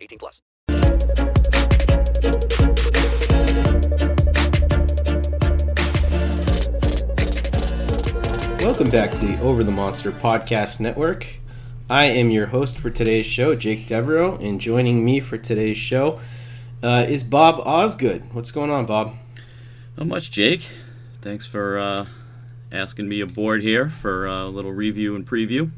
18 plus. Welcome back to the Over the Monster Podcast Network. I am your host for today's show, Jake Devereaux, and joining me for today's show uh, is Bob Osgood. What's going on, Bob? Not much, Jake. Thanks for uh, asking me aboard here for a little review and preview.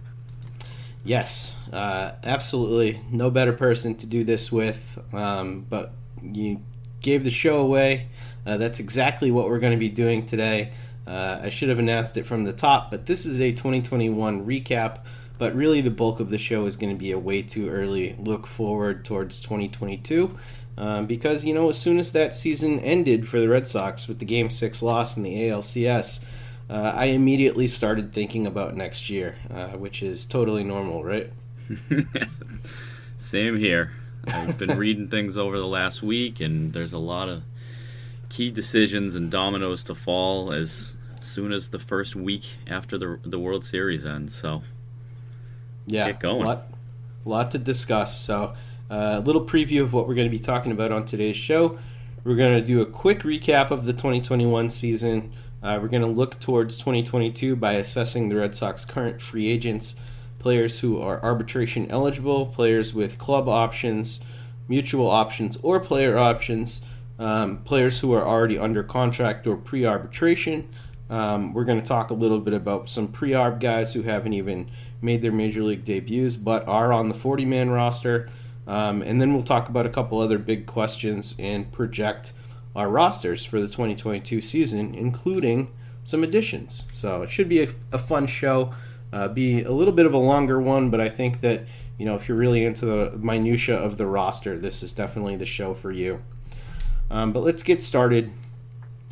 Yes, uh, absolutely. No better person to do this with. Um, but you gave the show away. Uh, that's exactly what we're going to be doing today. Uh, I should have announced it from the top, but this is a 2021 recap. But really, the bulk of the show is going to be a way too early look forward towards 2022. Um, because, you know, as soon as that season ended for the Red Sox with the Game 6 loss in the ALCS, uh, I immediately started thinking about next year, uh, which is totally normal, right? Same here. I've been reading things over the last week, and there's a lot of key decisions and dominoes to fall as soon as the first week after the the World Series ends. So, yeah, get going. Lot, lot to discuss. So, a uh, little preview of what we're going to be talking about on today's show. We're going to do a quick recap of the 2021 season. Uh, we're going to look towards 2022 by assessing the Red Sox current free agents, players who are arbitration eligible, players with club options, mutual options, or player options, um, players who are already under contract or pre arbitration. Um, we're going to talk a little bit about some pre arb guys who haven't even made their major league debuts but are on the 40 man roster. Um, and then we'll talk about a couple other big questions and project our rosters for the 2022 season, including some additions. So it should be a, a fun show. Uh, be a little bit of a longer one, but I think that you know if you're really into the minutia of the roster, this is definitely the show for you. Um, but let's get started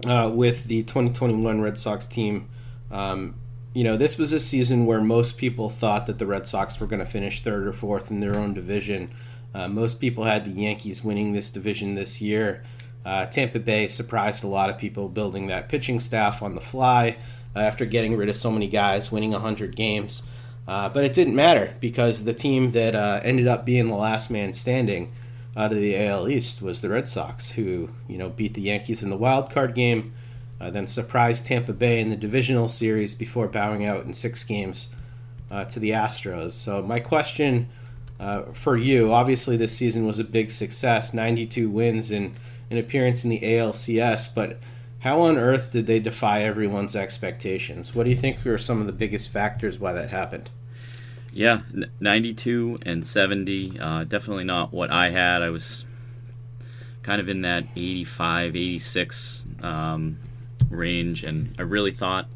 uh, with the 2021 Red Sox team. Um, you know, this was a season where most people thought that the Red Sox were going to finish third or fourth in their own division. Uh, most people had the Yankees winning this division this year. Uh, Tampa Bay surprised a lot of people building that pitching staff on the fly after getting rid of so many guys, winning 100 games. Uh, but it didn't matter because the team that uh, ended up being the last man standing out of the AL East was the Red Sox, who you know beat the Yankees in the wild card game, uh, then surprised Tampa Bay in the divisional series before bowing out in six games uh, to the Astros. So my question uh, for you. Obviously, this season was a big success 92 wins and an appearance in the ALCS, but how on earth did they defy everyone's expectations? What do you think were some of the biggest factors why that happened? Yeah, 92 and 70. Uh, definitely not what I had. I was kind of in that 85, 86 um, range, and I really thought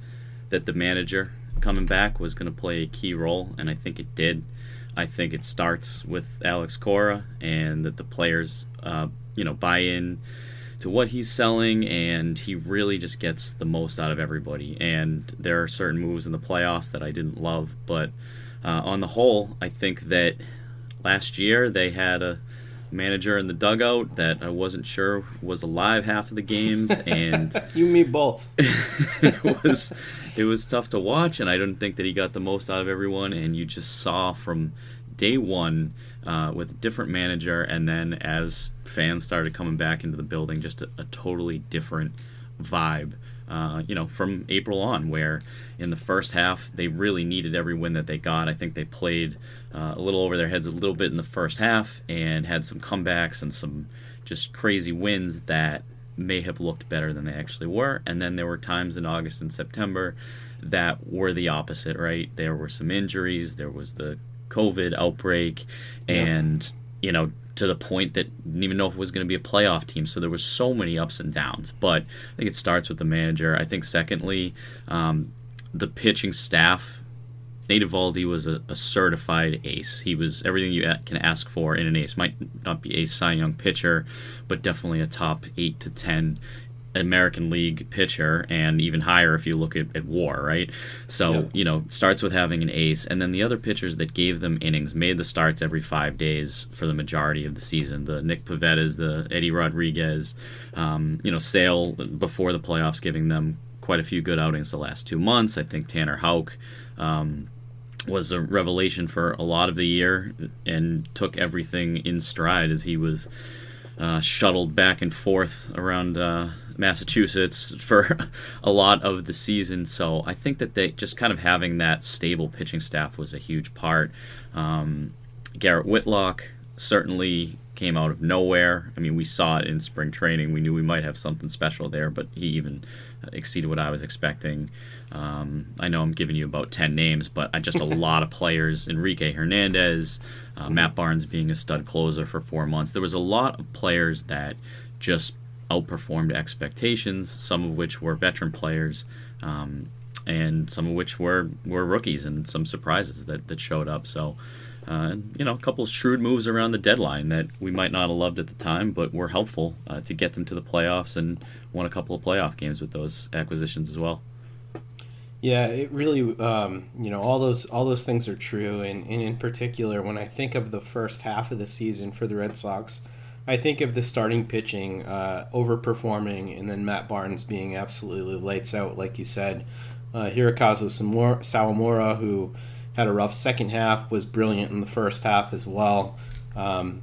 that the manager coming back was going to play a key role, and I think it did. I think it starts with Alex Cora, and that the players, uh, you know, buy in to what he's selling, and he really just gets the most out of everybody. And there are certain moves in the playoffs that I didn't love, but uh, on the whole, I think that last year they had a manager in the dugout that I wasn't sure was alive half of the games, and you, me both. it was it was tough to watch, and I didn't think that he got the most out of everyone. And you just saw from day one uh, with a different manager, and then as fans started coming back into the building, just a, a totally different vibe uh, you know, from April on, where in the first half they really needed every win that they got. I think they played uh, a little over their heads a little bit in the first half and had some comebacks and some just crazy wins that may have looked better than they actually were. And then there were times in August and September that were the opposite, right? There were some injuries, there was the COVID outbreak, and, yeah. you know, to the point that didn't even know if it was going to be a playoff team. So there was so many ups and downs. But I think it starts with the manager. I think secondly, um, the pitching staff. Nate Eovaldi was a, a, certified ace. He was everything you can ask for in an ace. Might not be a Cy Young pitcher, but definitely a top eight to ten American League pitcher and even higher if you look at, at WAR, right? So, yep. you know, starts with having an ace, and then the other pitchers that gave them innings made the starts every five days for the majority of the season. The Nick Pivettas, the Eddie Rodriguez, um, you know, Sale before the playoffs, giving them quite a few good outings the last two months. I think Tanner Houck. Um, was a revelation for a lot of the year and took everything in stride as he was uh, shuttled back and forth around uh, Massachusetts for a lot of the season. So I think that they just kind of having that stable pitching staff was a huge part. Um, Garrett Whitlock certainly came out of nowhere. I mean, we saw it in spring training. We knew we might have something special there, but he even exceeded what I was expecting. Um, I know I'm giving you about 10 names, but just a lot of players. Enrique Hernandez, uh, Matt Barnes being a stud closer for four months. There was a lot of players that just outperformed expectations, some of which were veteran players. Um, and some of which were, were rookies and some surprises that, that showed up. So, uh, you know, a couple shrewd moves around the deadline that we might not have loved at the time, but were helpful uh, to get them to the playoffs and won a couple of playoff games with those acquisitions as well. Yeah, it really, um, you know, all those all those things are true, and, and in particular, when I think of the first half of the season for the Red Sox, I think of the starting pitching uh, overperforming, and then Matt Barnes being absolutely lights out, like you said. Uh, Hirokazu Sawamura, who had a rough second half, was brilliant in the first half as well. Um,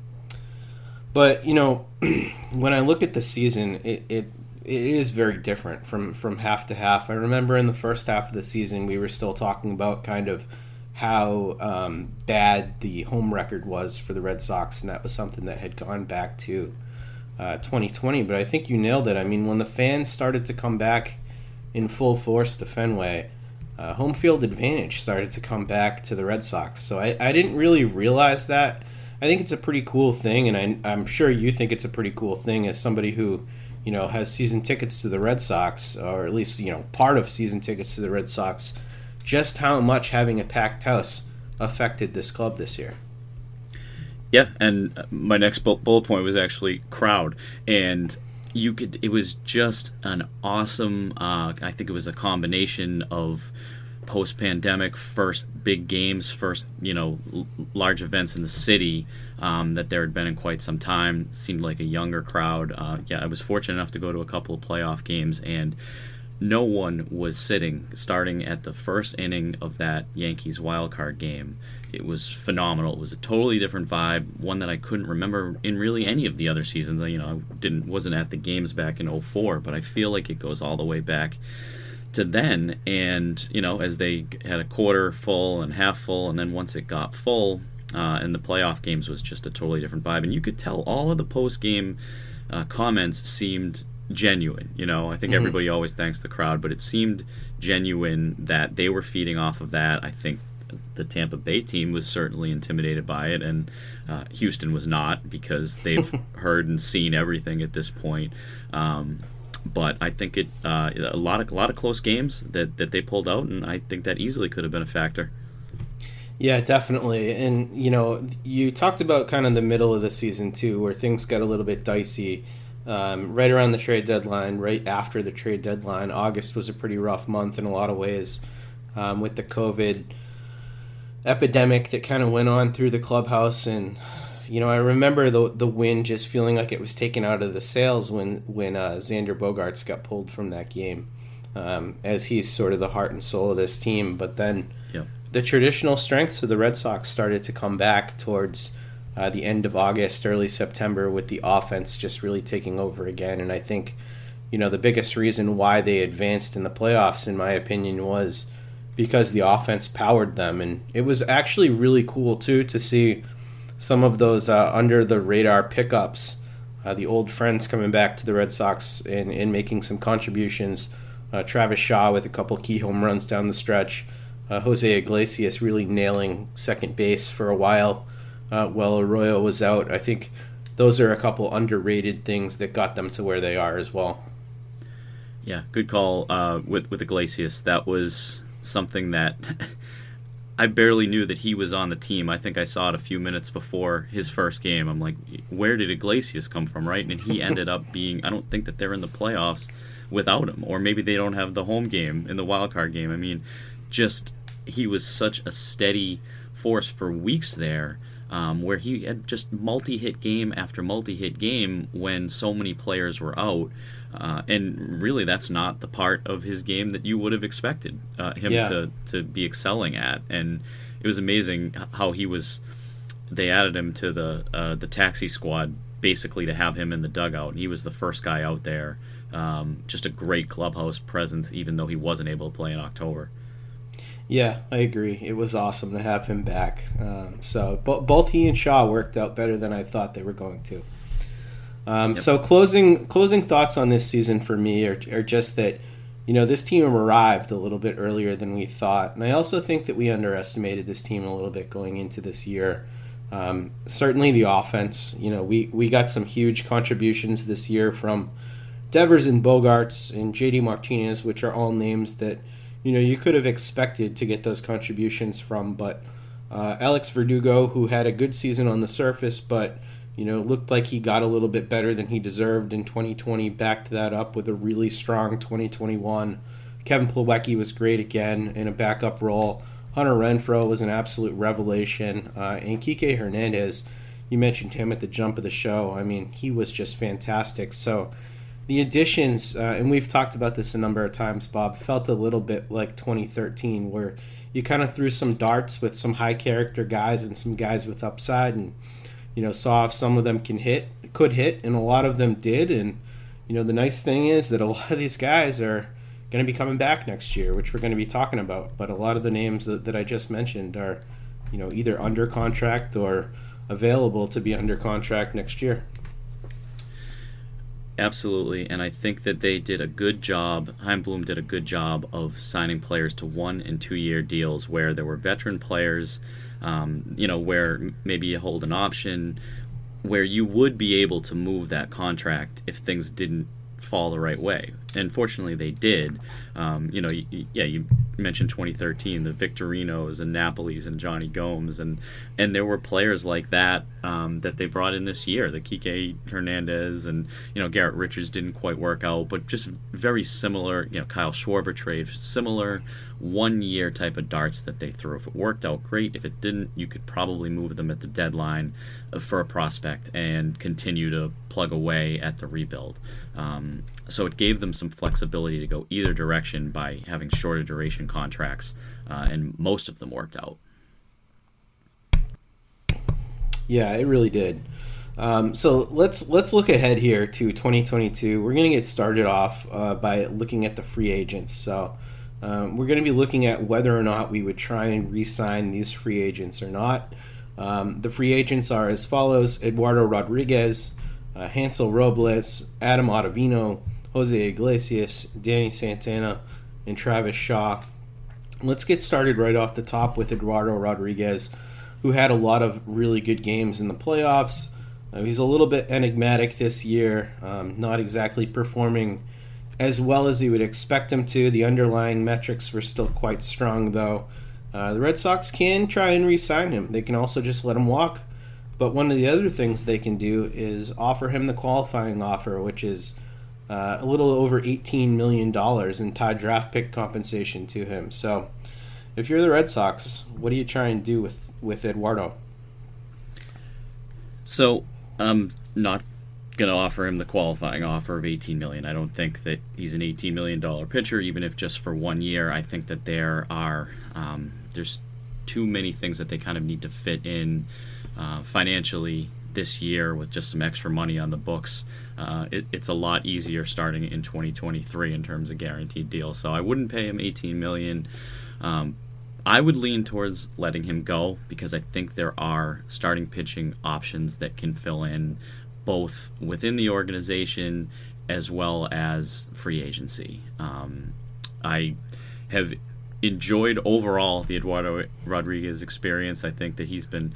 but you know, when I look at the season, it, it it is very different from from half to half. I remember in the first half of the season, we were still talking about kind of how um, bad the home record was for the Red Sox, and that was something that had gone back to uh, 2020. But I think you nailed it. I mean, when the fans started to come back in full force to Fenway, uh, home field advantage started to come back to the Red Sox. So I, I didn't really realize that. I think it's a pretty cool thing, and I, I'm sure you think it's a pretty cool thing as somebody who, you know, has season tickets to the Red Sox, or at least you know part of season tickets to the Red Sox. Just how much having a packed house affected this club this year. Yeah, and my next bullet point was actually crowd, and you could it was just an awesome uh, i think it was a combination of post pandemic first big games first you know large events in the city um, that there had been in quite some time it seemed like a younger crowd uh, yeah i was fortunate enough to go to a couple of playoff games and no one was sitting starting at the first inning of that yankees wild card game it was phenomenal. It was a totally different vibe, one that I couldn't remember in really any of the other seasons. I, You know, I didn't wasn't at the games back in 04, but I feel like it goes all the way back to then. And you know, as they had a quarter full and half full, and then once it got full, uh, and the playoff games was just a totally different vibe. And you could tell all of the post game uh, comments seemed genuine. You know, I think mm-hmm. everybody always thanks the crowd, but it seemed genuine that they were feeding off of that. I think the Tampa Bay team was certainly intimidated by it, and uh, Houston was not because they've heard and seen everything at this point. Um, but I think it uh, a lot of a lot of close games that, that they pulled out, and I think that easily could have been a factor. Yeah, definitely. And you know, you talked about kind of the middle of the season too, where things got a little bit dicey. Um, right around the trade deadline, right after the trade deadline, August was a pretty rough month in a lot of ways, um, with the COVID epidemic that kind of went on through the clubhouse and you know, I remember the the win just feeling like it was taken out of the sails when when uh, Xander Bogaerts got pulled from that game, um, as he's sort of the heart and soul of this team. But then Yep. the traditional strengths of the Red Sox started to come back towards uh, the end of August, early September, with the offense just really taking over again. And I think, you know, the biggest reason why they advanced in the playoffs, in my opinion, was because the offense powered them. And it was actually really cool, too, to see some of those uh, under the radar pickups, uh, the old friends coming back to the Red Sox and, and making some contributions. Uh, Travis Shaw with a couple key home runs down the stretch. Uh, Jose Iglesias really nailing second base for a while uh, while Arroyo was out. I think those are a couple underrated things that got them to where they are as well. Yeah, good call uh, with with Iglesias. That was something that I barely knew that he was on the team. I think I saw it a few minutes before his first game. I'm like, where did Iglesias come from, right? And he ended up being. I don't think that they're in the playoffs without him, or maybe they don't have the home game in the wild card game. I mean, just he was such a steady force for weeks there. Um, where he had just multi-hit game after multi-hit game when so many players were out, uh, and really that's not the part of his game that you would have expected uh, him Yeah. to to be excelling at. And it was amazing how he was. They added him to the uh, the taxi squad basically to have him in the dugout. And he was the first guy out there. Um, just a great clubhouse presence, even though he wasn't able to play in October. Yeah, I agree. It was awesome to have him back. Um, so bo- both he and Shaw worked out better than I thought they were going to. Um, So closing closing thoughts on this season for me are, are just that you know this team arrived a little bit earlier than we thought, and I also think that we underestimated this team a little bit going into this year. Um, certainly the offense. You know we we got some huge contributions this year from Devers and Bogaerts and JD Martinez, which are all names that you know you could have expected to get those contributions from. But uh, Alex Verdugo, who had a good season on the surface, but you know looked like he got a little bit better than he deserved in 2020, backed that up with a really strong 2021. Kevin Plawecki was great again in a backup role. Hunter Renfroe was an absolute revelation, uh, and Kike Hernandez. You mentioned him at the jump of the show. I mean, he was just fantastic. So the additions, uh, and we've talked about this a number of times, Bob, felt a little bit like 2013, where you kind of threw some darts with some high character guys and some guys with upside, and you know saw if some of them can hit, could hit, and a lot of them did. And you know the nice thing is that a lot of these guys are going to be coming back next year, which we're going to be talking about. But a lot of the names that, that I just mentioned are, you know, either under contract or available to be under contract next year. Absolutely, and I think that they did a good job. Chaim Bloom did a good job of signing players to one and two year deals where there were veteran players, um, you know, where maybe you hold an option, where you would be able to move that contract if things didn't fall the right way. And fortunately, they did. Um, you know, y- y- yeah, you mentioned 2013, the Victorinos and Napolis and Jonny Gomes, and and there were players like that um, that they brought in this year. The Kike Hernandez and you know Garrett Richards didn't quite work out, but just very similar. You know, Kyle Schwarber trade, similar one year type of darts that they threw. If it worked out, great. If it didn't, you could probably move them at the deadline uh, for a prospect and continue to plug away at the rebuild. Um, so it gave them some flexibility to go either direction by having shorter duration contracts, uh, and most of them worked out. Yeah, it really did. Um, so let's let's look ahead here to 2022. We're going to get started off uh, by looking at the free agents. So um, we're going to be looking at whether or not we would try and re-sign these free agents or not. Um, the free agents are as follows: Eduardo Rodriguez, uh, Hansel Robles, Adam Ottavino, Jose Iglesias, Danny Santana, and Travis Shaw. Let's get started right off the top with Eduardo Rodriguez, who had a lot of really good games in the playoffs. Uh, he's a little bit enigmatic this year, um, not exactly performing as well as you would expect him to. The underlying metrics were still quite strong, though. Uh, the Red Sox can try and re sign him. They can also just let him walk. But one of the other things they can do is offer him the qualifying offer, which is uh, a little over $18 million in tied draft pick compensation to him. So if you're the Red Sox, what do you try and do with, with Eduardo? So I'm not going to offer him the qualifying offer of 18 million. I don't think that he's an 18 million dollar pitcher, even if just for one year. I think that there are um, there's too many things that they kind of need to fit in uh, financially this year with just some extra money on the books. Uh, it, it's a lot easier starting in 2023 in terms of guaranteed deals. So I wouldn't pay him 18 million. Um, I would lean towards letting him go because I think there are starting pitching options that can fill in both within the organization as well as free agency. Um, I have enjoyed overall the Eduardo Rodriguez experience. I think that he's been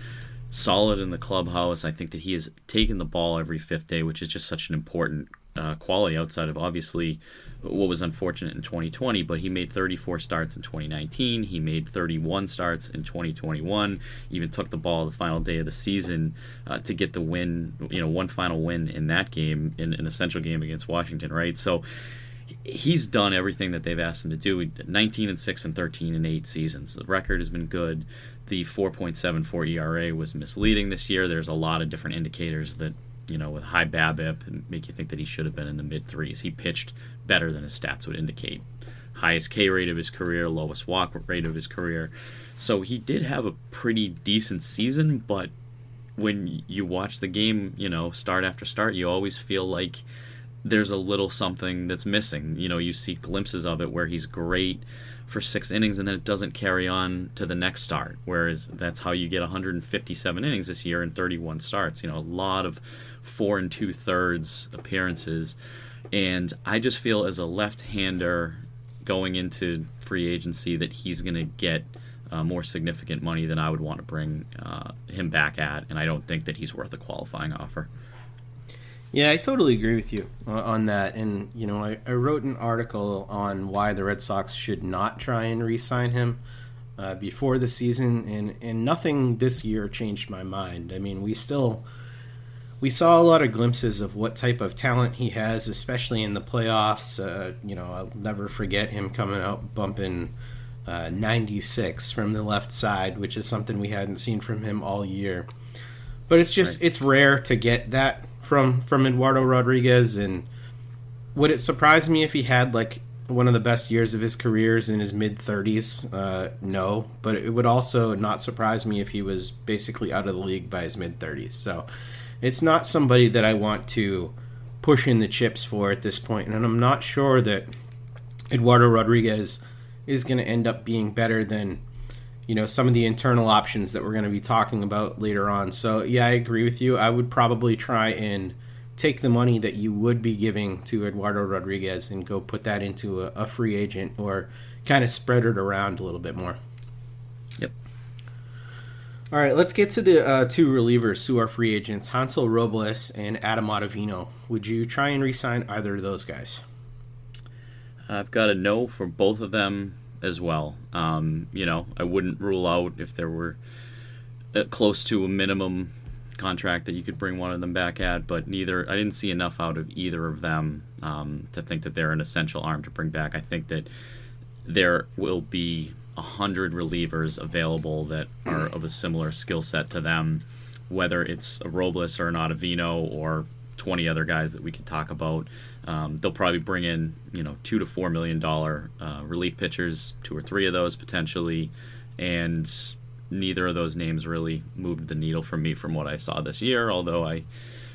solid in the clubhouse. I think that he has taken the ball every fifth day, which is just such an important uh, quality outside of obviously what was unfortunate in 2020, but he made 34 starts in 2019. He made 31 starts in 2021. Even took the ball the final day of the season uh, to get the win, you know, one final win in that game, in an essential game against Washington, right? So he's done everything that they've asked him to do. 19 and 6 and 13 and 8 seasons. The record has been good. The 4.74 ERA was misleading this year. There's a lot of different indicators that you know, with high BABIP, make you think that he should have been in the mid threes. He pitched better than his stats would indicate. Highest K rate of his career, lowest walk rate of his career. So he did have a pretty decent season, but when you watch the game, you know, start after start, you always feel like there's a little something that's missing. You know, you see glimpses of it where he's great for six innings and then it doesn't carry on to the next start. Whereas that's how you get 157 innings this year and 31 starts. You know, a lot of four and two thirds appearances. And I just feel as a left hander going into free agency that he's going to get uh, more significant money than I would want to bring uh, him back at. And I don't think that he's worth a qualifying offer. Yeah, I totally agree with you uh, on that. And, you know, I, I, wrote an article on why the Red Sox should not try and re sign him uh, before the season, and, and nothing this year changed my mind. I mean, we still. We saw a lot of glimpses of what type of talent he has, especially in the playoffs. Uh, you know, I'll never forget him coming out bumping uh, 96 from the left side, which is something we hadn't seen from him all year. But it's just right. it's rare to get that from from Eduardo Rodriguez, and would it surprise me if he had like one of the best years of his careers in his mid 30s? Uh, no, but it would also not surprise me if he was basically out of the league by his mid 30s. So it's not somebody that I want to push in the chips for at this point, and I'm not sure that Eduardo Rodriguez is going to end up being better than you know some of the internal options that we're going to be talking about later on. So yeah, I agree with you. I would probably try and take the money that you would be giving to Eduardo Rodriguez and go put that into a, a free agent or kind of spread it around a little bit more. Yep. All right, let's get to the uh, two relievers who are free agents, Hansel Robles and Adam Ottavino. Would you try and re-sign either of those guys? I've got a no for both of them as well. Um, you know, I wouldn't rule out if there were uh, close to a minimum contract that you could bring one of them back at, but neither I didn't see enough out of either of them um, to think that they're an essential arm to bring back. I think that there will be a hundred relievers available that are of a similar skill set to them, whether it's a Robles or an Ottavino or 20 other guys that we could talk about. Um, they'll probably bring in, you know, two to four million dollar uh, relief pitchers, two or three of those potentially, and neither of those names really moved the needle for me from what I saw this year. Although I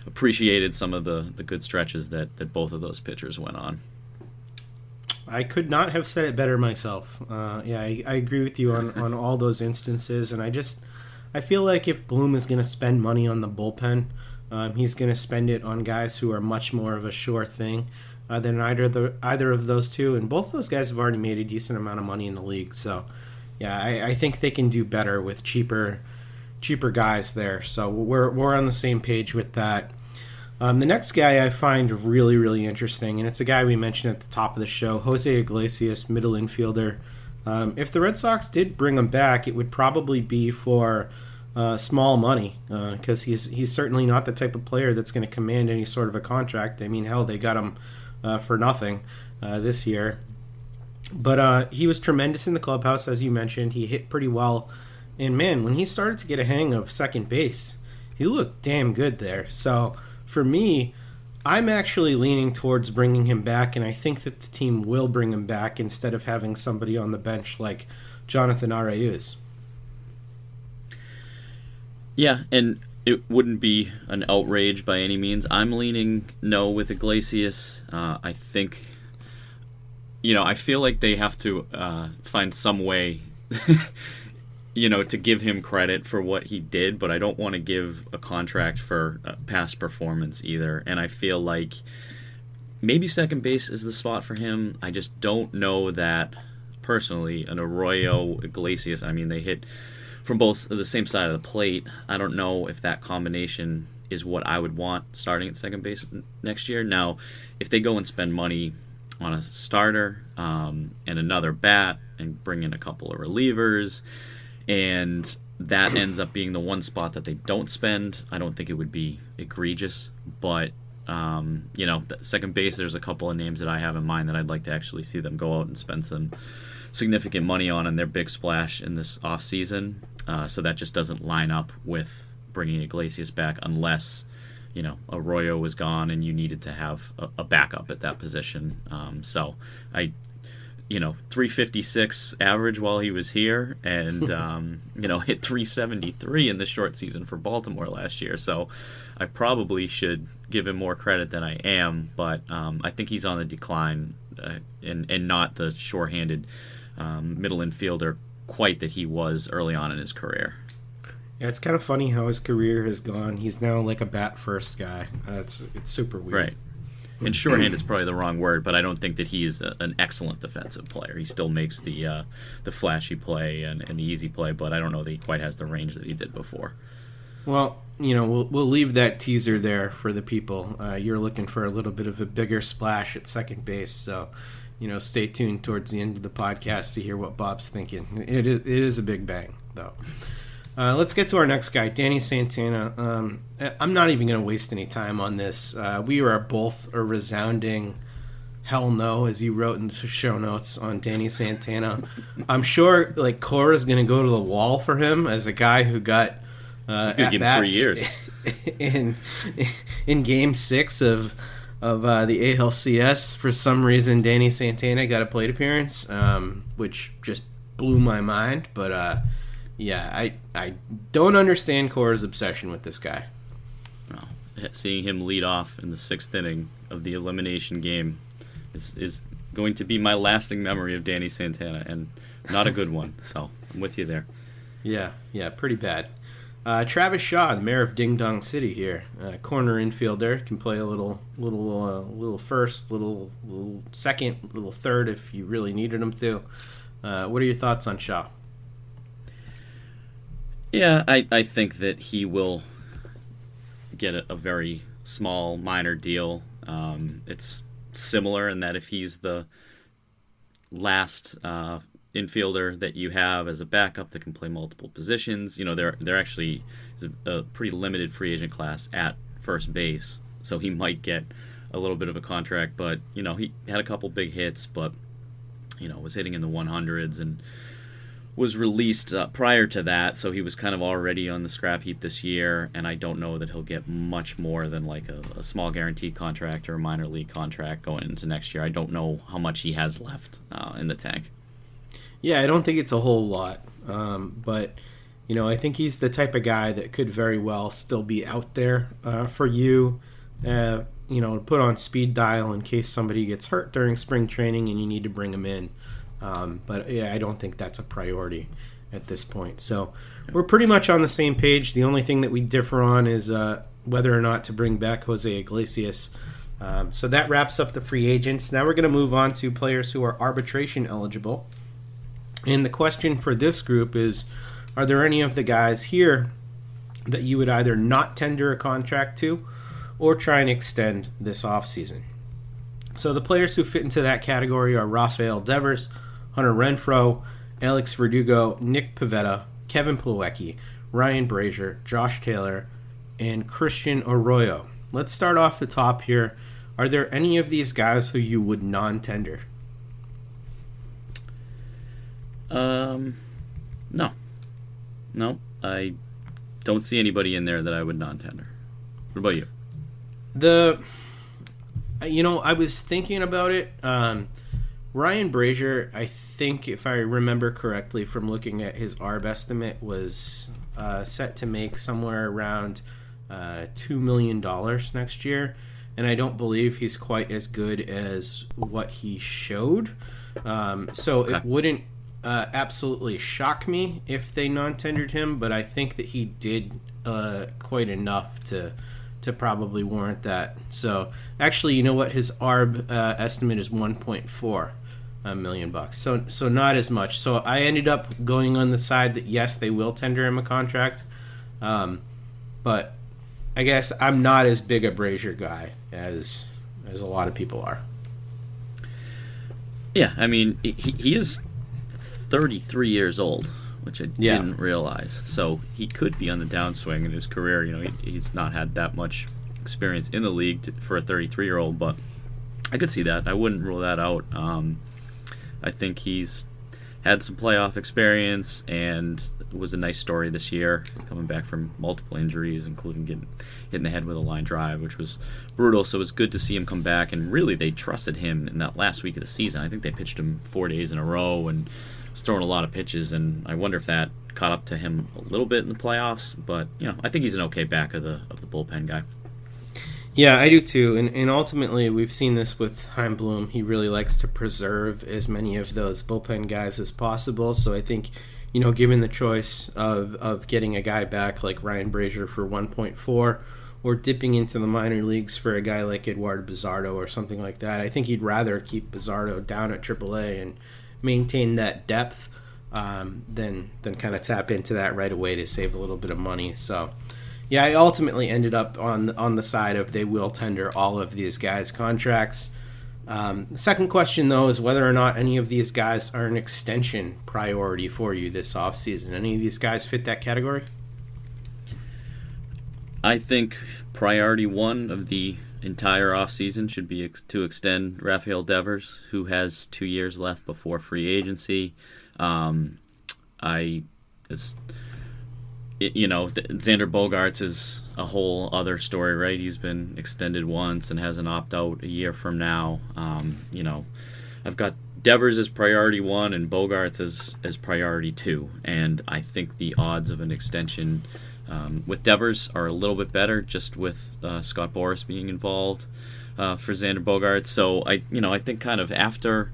appreciated some of the the good stretches that that both of those pitchers went on. I could not have said it better myself. Uh, yeah, I, I, agree with you on, on all those instances, and I just I feel like if Bloom is going to spend money on the bullpen, um, he's going to spend it on guys who are much more of a sure thing. uh, than either the either of those two, and both those guys have already made a decent amount of money in the league. So, yeah, I, I think they can do better with cheaper cheaper guys there. So we're we're on the same page with that. Um, the next guy I find really really interesting, and it's a guy we mentioned at the top of the show, Jose Iglesias, middle infielder. Um, if the Red Sox did bring him back, it would probably be for uh, small money because uh, he's he's certainly not the type of player that's going to command any sort of a contract. I mean, hell, they got him uh, for nothing uh, this year. But he was tremendous in the clubhouse, as you mentioned. He hit pretty well. And man, when he started to get a hang of second base, he looked damn good there. So for me, I'm actually leaning towards bringing him back, and I think that the team will bring him back instead of having somebody on the bench like Jonathan Arauz. Yeah, and it wouldn't be an outrage by any means. I'm leaning no with Iglesias. Uh, I think, you know, I feel like they have to uh, find some way, you know, to give him credit for what he did, but I don't want to give a contract for uh, past performance either. And I feel like maybe second base is the spot for him. I just don't know that personally. An Arroyo Iglesias, I mean, they hit from both the same side of the plate. I don't know if that combination is what I would want starting at second base next year. Now, if they go and spend money on a starter um, and another bat and bring in a couple of relievers, and that ends up being the one spot that they don't spend, I don't think it would be egregious. But um, you know, second base, there's a couple of names that I have in mind that I'd like to actually see them go out and spend some significant money on in their big splash in this off season. Uh, so that just doesn't line up with bringing Iglesias back unless you know Arroyo was gone and you needed to have a, a backup at that position. Um, so I, you know, 356 average while he was here, and um, you know hit 373 in the short season for Baltimore last year. So I probably should give him more credit than I am, but um, I think he's on the decline uh, and and not the sure-handed um, middle infielder quite that he was early on in his career. Yeah, it's kind of funny how his career has gone. He's now like a bat first guy. That's it's super weird. Right. And shorthand is probably the wrong word, but I don't think that he's a, an excellent defensive player. He still makes the uh, the flashy play and, and the easy play, but I don't know that he quite has the range that he did before. Well, you know, we'll, we'll leave that teaser there for the people. Uh, you're looking for a little bit of a bigger splash at second base, so you know, stay tuned towards the end of the podcast to hear what Bob's thinking. It is, it is a big bang, though. Uh, let's get to our next guy, Danny Santana. Um, I'm not even going to waste any time on this. Uh, we are both a resounding hell no, as you wrote in the show notes on Danny Santana. I'm sure like Cora's going to go to the wall for him as a guy who got uh, at bats three years in in Game Six of of uh, the ALCS. For some reason, Danny Santana got a plate appearance, um, which just blew my mind. But uh, yeah, I I don't understand Cora's obsession with this guy. Well, seeing him lead off in the sixth inning of the elimination game is is going to be my lasting memory of Danny Santana, and not a good one. So I'm with you there. Yeah, yeah, pretty bad. Uh, Travis Shaw, the mayor of Ding Dong City here, uh, corner infielder, can play a little, little, uh, little first, little, little second, little third if you really needed him to. Uh, what are your thoughts on Shaw? Yeah, I, I think that he will get a, a very small, minor deal. Um, it's similar in that if he's the last uh, infielder that you have as a backup that can play multiple positions. You know, they're they're actually is a, a, pretty limited free agent class at first base, so he might get a little bit of a contract. But you know, he had a couple big hits, but you know, was hitting in the 100s and was released uh, prior to that, so he was kind of already on the scrap heap this year. And I don't know that he'll get much more than like a, a small guaranteed contract or a minor league contract going into next year. I don't know how much he has left uh, in the tank. Yeah, I don't think it's a whole lot, um, but you know, I think he's the type of guy that could very well still be out there uh, for you. Uh, you know, put on speed dial in case somebody gets hurt during spring training and you need to bring him in. Um, but yeah, I don't think that's a priority at this point. So we're pretty much on the same page. The only thing that we differ on is uh, whether or not to bring back Jose Iglesias. Um, so that wraps up the free agents. Now we're going to move on to players who are arbitration eligible. And the question for this group is Are there any of the guys here that you would either not tender a contract to or try and extend this offseason? So the players who fit into that category are Rafael Devers, Hunter Renfroe, Alex Verdugo, Nick Pivetta, Kevin Plawecki, Ryan Brasier, Josh Taylor, and Christian Arroyo. Let's start off the top here. Are there any of these guys who you would non-tender? Um, no, no, I don't see anybody in there that I would non-tender. What about you? The, you know, I was thinking about it. Um, Ryan Brasier, I think, if I remember correctly from looking at his ARB estimate, was uh, set to make somewhere around uh, two million dollars next year, and I don't believe he's quite as good as what he showed. Um, so Okay. it wouldn't uh, absolutely shock me if they non-tendered him, but I think that he did uh, quite enough to to probably warrant that. So actually, you know what? His ARB uh, estimate is 1.4 million bucks. So so not as much. So I ended up going on the side that yes, they will tender him a contract, um, but I guess I'm not as big a Brasier guy as as a lot of people are. Yeah, I mean, he, he is 33 years old, which I Yeah. didn't realize. So he could be on the downswing in his career. You know, he, he's not had that much experience in the league to, for a 33 year old, but I could see that. I wouldn't rule that out. Um, I think he's had some playoff experience and was a nice story this year, coming back from multiple injuries, including getting hit in the head with a line drive, which was brutal. So it was good to see him come back, and really they trusted him in that last week of the season. I think they pitched him four days in a row and was throwing a lot of pitches, and I wonder if that caught up to him a little bit in the playoffs. But you know, I think he's an okay back of the of the bullpen guy. Yeah, I do too. And, and ultimately, we've seen this with Chaim Bloom. He really likes to preserve as many of those bullpen guys as possible. So I think, you know, given the choice of, of getting a guy back like Ryan Brasier for 1.4 or dipping into the minor leagues for a guy like Eduardo Bazardo or something like that, I think he'd rather keep Bazardo down at AAA and maintain that depth um, than, than kind of tap into that right away to save a little bit of money. So. Yeah, I ultimately ended up on on the side of they will tender all of these guys' contracts. Um, the second question, though, is whether or not any of these guys are an extension priority for you this offseason. Any of these guys fit that category? I think priority one of the entire offseason should be ex- to extend Rafael Devers, who has two years left before free agency. Um, I, it, you know, th- Xander Bogaerts is a whole other story, right? He's been extended once and has an opt out a year from now. Um, you know, I've got Devers as priority one and Bogaerts as, as priority two. And I think the odds of an extension um, with Devers are a little bit better, just with uh, Scott Boras being involved uh, for Xander Bogaerts. So I, you know, I think kind of after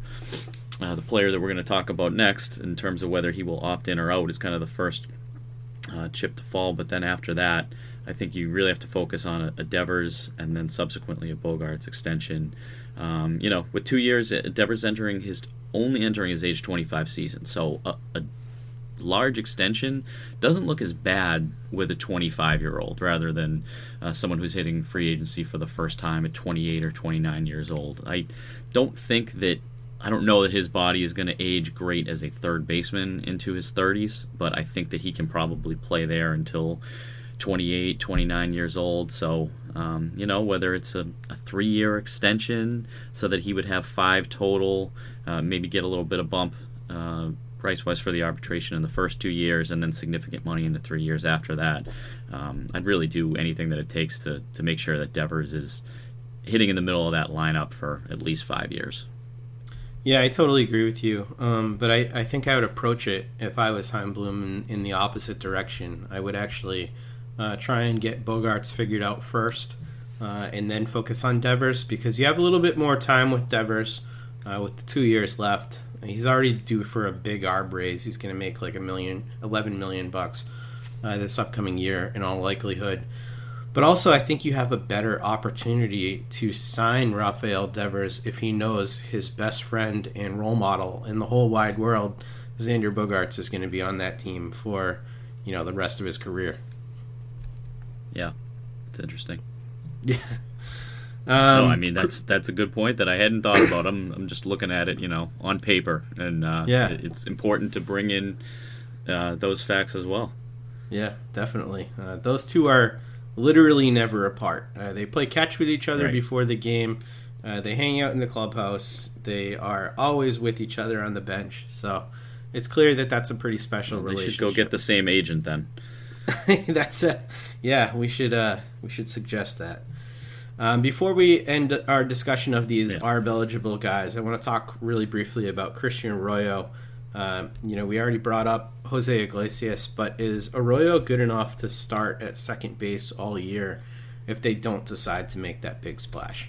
uh, the player that we're going to talk about next, in terms of whether he will opt in or out, is kind of the first uh, chip to fall. But then after that, I think you really have to focus on a, a Devers and then subsequently a Bogaerts extension. Um, you know, with two years, uh, Devers entering his only entering his age 25 season, so a, a large extension doesn't look as bad with a 25 year old rather than uh, someone who's hitting free agency for the first time at 28 or 29 years old. I don't think that I don't know that his body is going to age great as a third baseman into his 30s, but I think that he can probably play there until 28, 29 years old. So, um, you know, whether it's a, a three year extension so that he would have five total, uh, maybe get a little bit of bump uh, price wise for the arbitration in the first two years and then significant money in the three years after that. Um, I'd really do anything that it takes to, to make sure that Devers is hitting in the middle of that lineup for at least five years. Yeah, I totally agree with you. Um, but I, I think I would approach it if I was Chaim Bloom in, in the opposite direction. I would actually uh, try and get Bogaerts figured out first uh, and then focus on Devers because you have a little bit more time with Devers uh, with the two years left. He's already due for a big arb raise. He's going to make like a million, 11 million bucks uh, this upcoming year in all likelihood. But also, I think you have a better opportunity to sign Rafael Devers if he knows his best friend and role model in the whole wide world, Xander Bogaerts, is going to be on that team for you know the rest of his career. Yeah, it's interesting. Yeah. No, Um, I mean that's that's a good point that I hadn't thought about. I'm I'm just looking at it, you know, on paper, and uh, Yeah. it's important to bring in uh, those facts as well. Yeah, definitely. Uh, those two are literally never apart. Uh, they play catch with each other Right. before the game. Uh, they hang out in the clubhouse. They are always with each other on the bench. So it's clear that that's a pretty special They relationship. should go get the same agent then. that's it. Yeah, we should uh, we should suggest that. Um, before we end our discussion of these Yeah. ARB eligible guys, I want to talk really briefly about Christian Arroyo. Um, you know, we already brought up Jose Iglesias, but is Arroyo good enough to start at second base all year if they don't decide to make that big splash?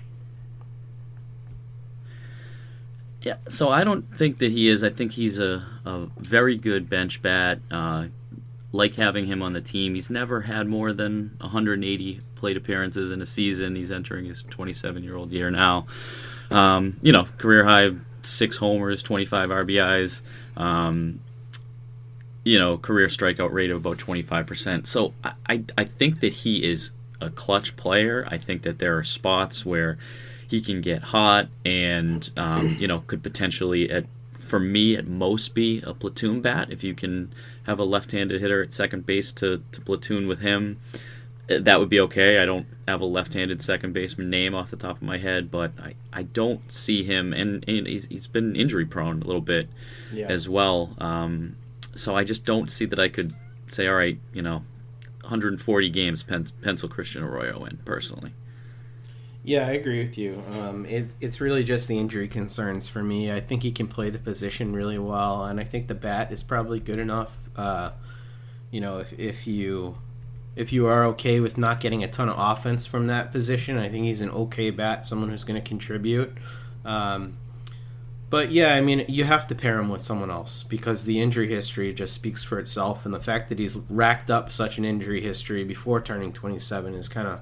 Yeah, so I don't think that he is. I think he's a, a very good bench bat. Uh, like having him on the team. He's never had more than 180 plate appearances in a season. He's entering his 27 year old year now. Um, you know, career high six homers, 25 RBIs. Um, you know, career strikeout rate of about 25%. So I, I, I think that he is a clutch player. I think that there are spots where he can get hot and, um, you know, could potentially, at for me, at most be a platoon bat. If you can have a left handed hitter at second base to, to platoon with him, that would be okay. I don't have a left handed second baseman name off the top of my head, but I, I don't see him, and, and he's, he's been injury prone a little bit Yeah. as well. Um, so I just don't see that I could say, all right, you know, 140 games pen, pencil Christian Arroyo in personally. Yeah, I agree with you. Um, it's it's really just the injury concerns for me. I think he can play the position really well, and I think the bat is probably good enough. Uh, you know, if, if you if you are okay with not getting a ton of offense from that position, I think he's an okay bat, someone who's going to contribute. Um, but yeah, I mean, you have to pair him with someone else because the injury history just speaks for itself, and the fact that he's racked up such an injury history before turning 27 is kind of,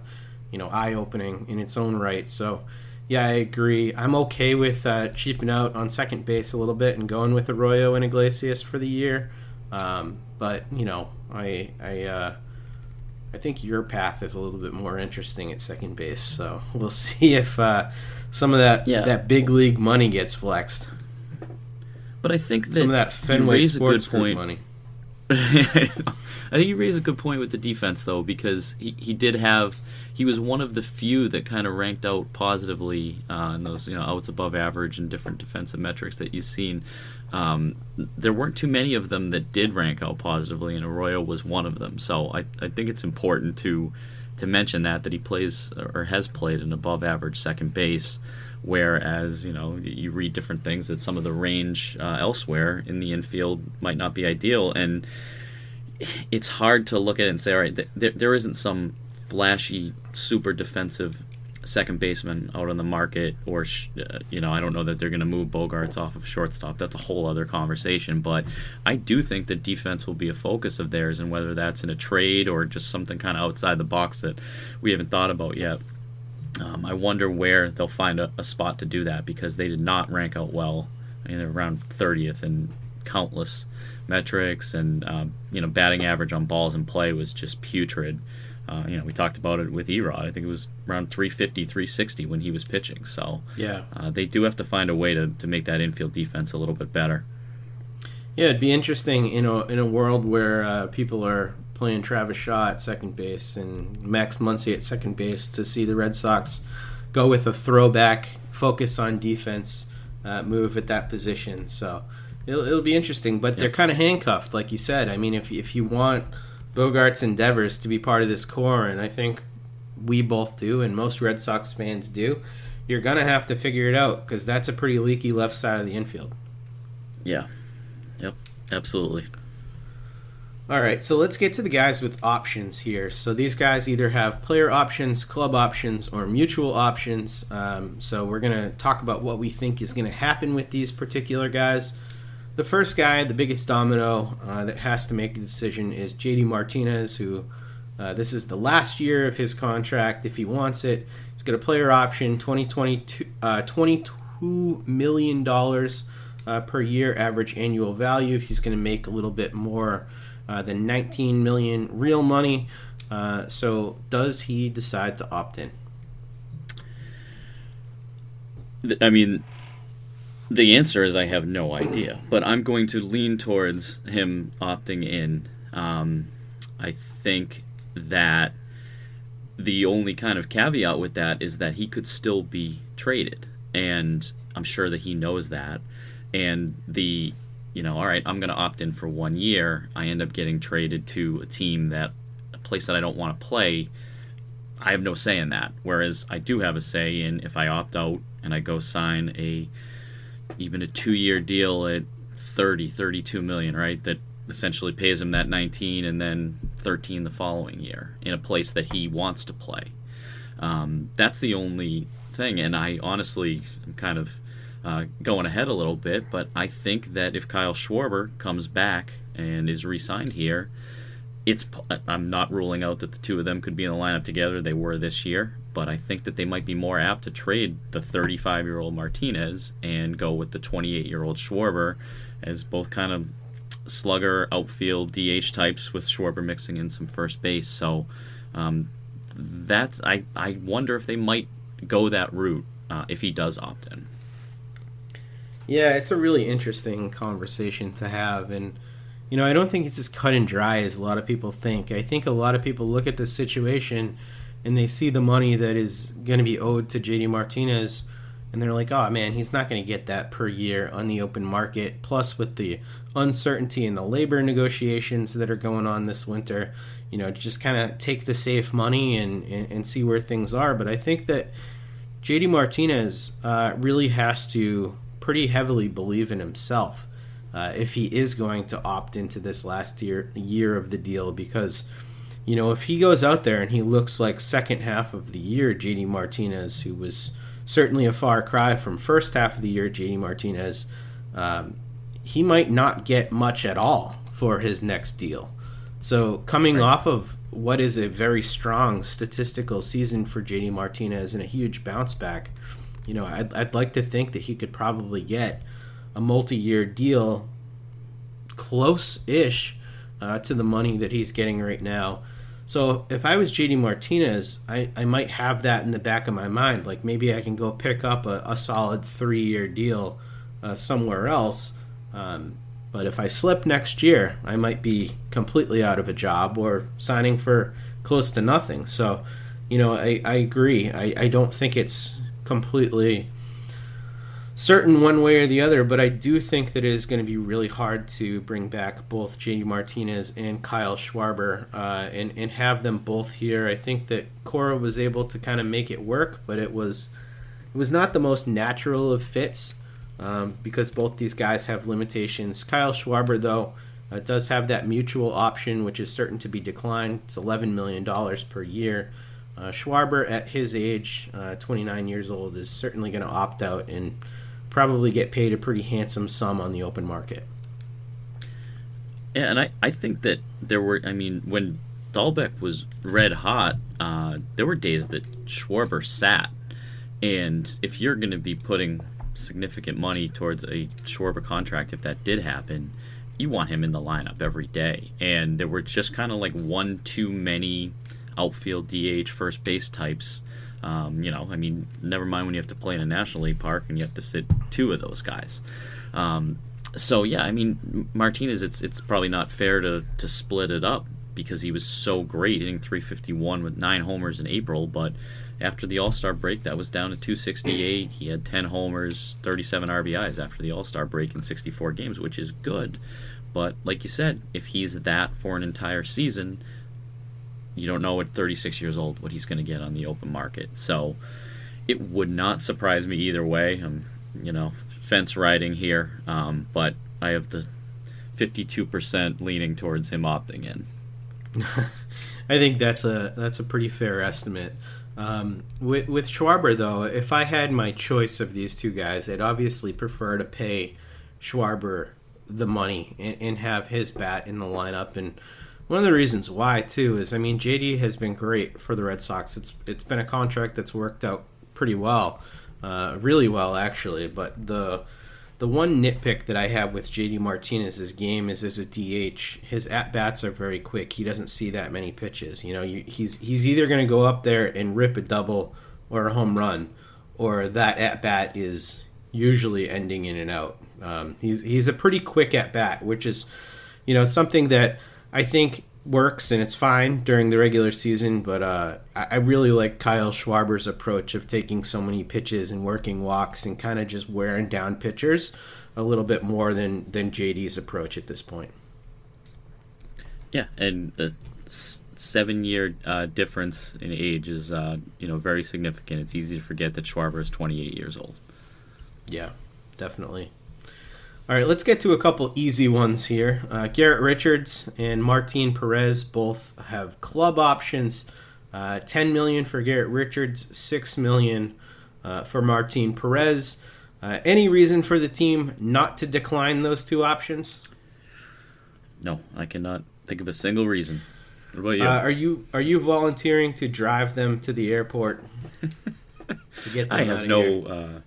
you know, eye-opening in its own right. So, yeah, I agree. I'm okay with uh, cheaping out on second base a little bit and going with Arroyo and Iglesias for the year. Um, but you know, I I uh, I think your path is a little bit more interesting at second base. So we'll see if uh, some of that Yeah. that big league money gets flexed. But I think that Some of that Fenway raise a good Sports Group money. I think you raise a good point with the defense, though, because he, he did have he was one of the few that kind of ranked out positively uh, in those you know outs above average and different defensive metrics that you've seen. Um, there weren't too many of them that did rank out positively, and Arroyo was one of them. So I, I think it's important to to mention that that he plays or has played an above average second base. Whereas you know you read different things that some of the range uh, elsewhere in the infield might not be ideal, and it's hard to look at it and say, all right, th- there, isn't some flashy, super defensive second baseman out on the market, or sh- uh, you know, I don't know that they're going to move Bogaerts off of shortstop. That's a whole other conversation. But I do think that defense will be a focus of theirs, and whether that's in a trade or just something kind of outside the box that we haven't thought about yet. Um, I wonder where they'll find a, a spot to do that because they did not rank out well. I mean, they're around 30th in countless metrics, and um, you know, batting average on balls in play was just putrid. Uh, you know, we talked about it with Erod. I think it was around 350, 360 when he was pitching. So Yeah. uh, they do have to find a way to, to make that infield defense a little bit better. Yeah, it'd be interesting in a in a world where uh, people are playing Travis Shaw at second base and Max Muncy at second base to see the Red Sox go with a throwback focus on defense uh, move at that position. So it'll, it'll be interesting, but they're kind of handcuffed, like you said. I mean, if if you want Bogaerts and Devers to be part of this core, and I think we both do, and most Red Sox fans do, you're gonna have to figure it out because that's a pretty leaky left side of the infield. Yeah. Yep. Absolutely. All right, so let's get to the guys with options here. So these guys either have player options, club options, or mutual options. Um, so we're going to talk about what we think is going to happen with these particular guys. The first guy, the biggest domino uh, that has to make a decision is JD Martinez, who Uh, this is the last year of his contract. If he wants it, he's got a player option, 2022, uh, $22 million uh, per year average annual value. He's going to make a little bit more uh, than 19 million real money. Uh, so, does he decide to opt in? I mean, the answer is I have no idea, but I'm going to lean towards him opting in. Um, I think that the only kind of caveat with that is that he could still be traded, and I'm sure that he knows that. And the, you know, all right, I'm going to opt in for one year. I end up getting traded to a team that, a place that I don't want to play. I have no say in that. Whereas I do have a say in if I opt out and I go sign a even a two year deal at 30, 32 million, right? That essentially pays him that 19 and then 13 the following year in a place that he wants to play. Um, that's the only thing. And I honestly am kind of uh, going ahead a little bit, but I think that if Kyle Schwarber comes back and is re signed here, it's I'm not ruling out that the two of them could be in the lineup together. They were this year, but I think that they might be more apt to trade the 35 year old Martinez and go with the 28 year old Schwarber as both kind of slugger outfield DH types with Schwarber mixing in some first base. So um, that's I I wonder if they might go that route uh, if he does opt in. Yeah, it's a really interesting conversation to have and you know, I don't think it's as cut and dry as a lot of people think. I think a lot of people look at this situation and they see the money that is going to be owed to JD Martinez and they're like, oh man, he's not going to get that per year on the open market. Plus, with the uncertainty in the labor negotiations that are going on this winter, you know, just kind of take the safe money and, and, and, see where things are. But I think that JD Martinez uh, really has to pretty heavily believe in himself uh, if he is going to opt into this last year year of the deal because you know if he goes out there and he looks like second half of the year JD Martinez who was certainly a far cry from first half of the year JD Martinez um, he might not get much at all for his next deal so coming right. off of what is a very strong statistical season for JD Martinez and a huge bounce back you know I'd, I'd like to think that he could probably get a multi-year deal close-ish uh, to the money that he's getting right now. So if I was JD Martinez, I, I might have that in the back of my mind. Like maybe I can go pick up a, a solid three-year deal uh, somewhere else. Um, but if I slip next year, I might be completely out of a job or signing for close to nothing. So, you know, I, I agree. I, I don't think it's completely certain one way or the other, but I do think that it is going to be really hard to bring back both JD Martinez and Kyle Schwarber uh, and, and have them both here. I think that Cora was able to kind of make it work, but it was it was not the most natural of fits um, because both these guys have limitations. Kyle Schwarber, though, uh, does have that mutual option, which is certain to be declined. It's $11 million per year. Uh, Schwarber, at his age, uh, 29 years old, is certainly going to opt out and probably get paid a pretty handsome sum on the open market. Yeah, and I, I think that there were, I mean, when Dalbec was red hot, uh, there were days that Schwarber sat. And if you're going to be putting significant money towards a Schwarber contract, if that did happen, you want him in the lineup every day. And there were just kind of like one too many outfield DH first base types um, you know, I mean, never mind when you have to play in a National League park and you have to sit two of those guys. Um, so yeah, I mean, Martinez, it's it's probably not fair to to split it up because he was so great hitting 351 with nine homers in April, but after the All Star break, that was down to 268. He had 10 homers, 37 RBIs after the All Star break in 64 games, which is good. But like you said, if he's that for an entire season, you don't know at 36 years old what he's going to get on the open market. So it would not surprise me either way. I'm, you know, fence riding here, um, but I have the 52% leaning towards him opting in. I think that's a that's a pretty fair estimate. Um, with with Schwarber though, if I had my choice of these two guys, I'd obviously prefer to pay Schwarber the money and, and have his bat in the lineup and one of the reasons why too is I mean JD has been great for the Red Sox. It's it's been a contract that's worked out pretty well, uh, really well actually. But the the one nitpick that I have with JD Martinez's game is as a DH, his at bats are very quick. He doesn't see that many pitches. You know, you, he's he's either going to go up there and rip a double or a home run, or that at bat is usually ending in and out. Um, he's he's a pretty quick at bat, which is, you know, something that I think works and it's fine during the regular season. But uh, I, I really like Kyle Schwarber's approach of taking so many pitches and working walks and kind of just wearing down pitchers a little bit more than than JD's approach at this point. Yeah, and a seven-year uh, difference in age is uh, you know very significant. It's easy to forget that Schwarber is 28 years old. Yeah, definitely. All right, let's get to a couple easy ones here. Uh, Garrett Richards and Martin Perez both have club options. Uh, 10 million for Garrett Richards, 6 million uh, for Martin Perez. Uh, any reason for the team not to decline those two options? No, I cannot think of a single reason. What about you? Uh, are you are you volunteering to drive them to the airport? to get them I have no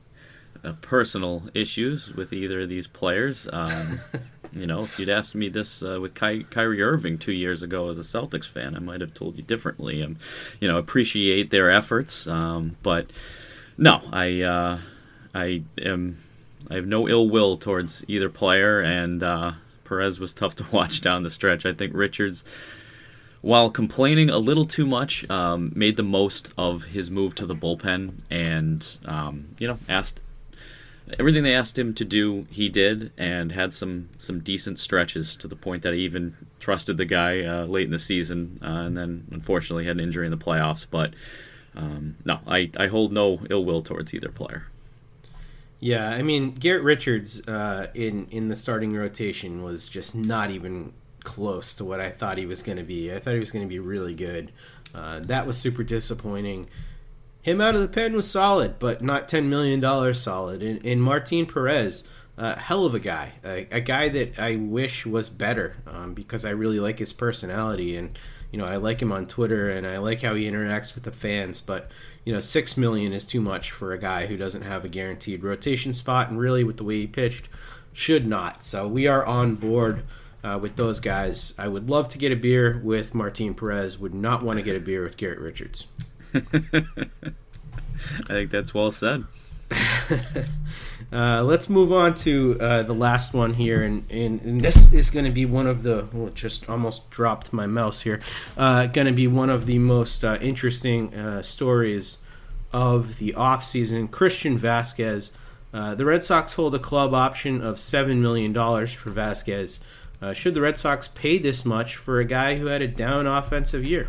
uh, personal issues with either of these players. Um, you know, if you'd asked me this uh, with Ky- Kyrie Irving two years ago as a Celtics fan, I might have told you differently. Um, you know, appreciate their efforts, um, but no, I uh, I am I have no ill will towards either player, and uh, Perez was tough to watch down the stretch. I think Richards while complaining a little too much, um, made the most of his move to the bullpen and, um, you know, asked everything they asked him to do, he did, and had some some decent stretches to the point that I even trusted the guy uh, late in the season, uh, and then unfortunately had an injury in the playoffs. But um, no, I, I hold no ill will towards either player. Yeah, I mean Garrett Richards uh, in in the starting rotation was just not even close to what I thought he was going to be. I thought he was going to be really good. Uh, that was super disappointing him out of the pen was solid, but not ten million dollars solid. And, and Martin Perez, uh, hell of a guy, a, a, guy that I wish was better um, because I really like his personality and you know I like him on Twitter and I like how he interacts with the fans. But you know six million is too much for a guy who doesn't have a guaranteed rotation spot and really with the way he pitched should not. So we are on board. Uh, with those guys, I would love to get a beer with Martin Perez. Would not want to get a beer with Garrett Richards. I think that's well said. uh, let's move on to uh, the last one here, and, and, and this is going to be one of the well, just almost dropped my mouse here. Uh, going to be one of the most uh, interesting uh, stories of the offseason. Christian Vázquez. Uh, the Red Sox hold a club option of seven million dollars for Vázquez. should the Red Sox pay this much for a guy who had a down offensive year?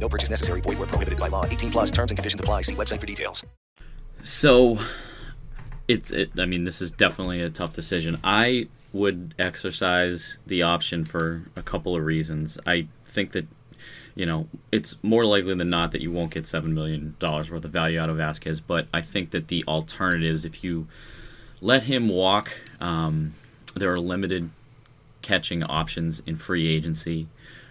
No purchase necessary. Void where prohibited by law. 18 plus terms and conditions apply. See website for details. So, it's, it, I mean, this is definitely a tough decision. I would exercise the option for a couple of reasons. I think that, you know, it's more likely than not that you won't get $7 million worth of value out of Vázquez, but I think that the alternatives, if you let him walk, um, there are limited catching options in free agency.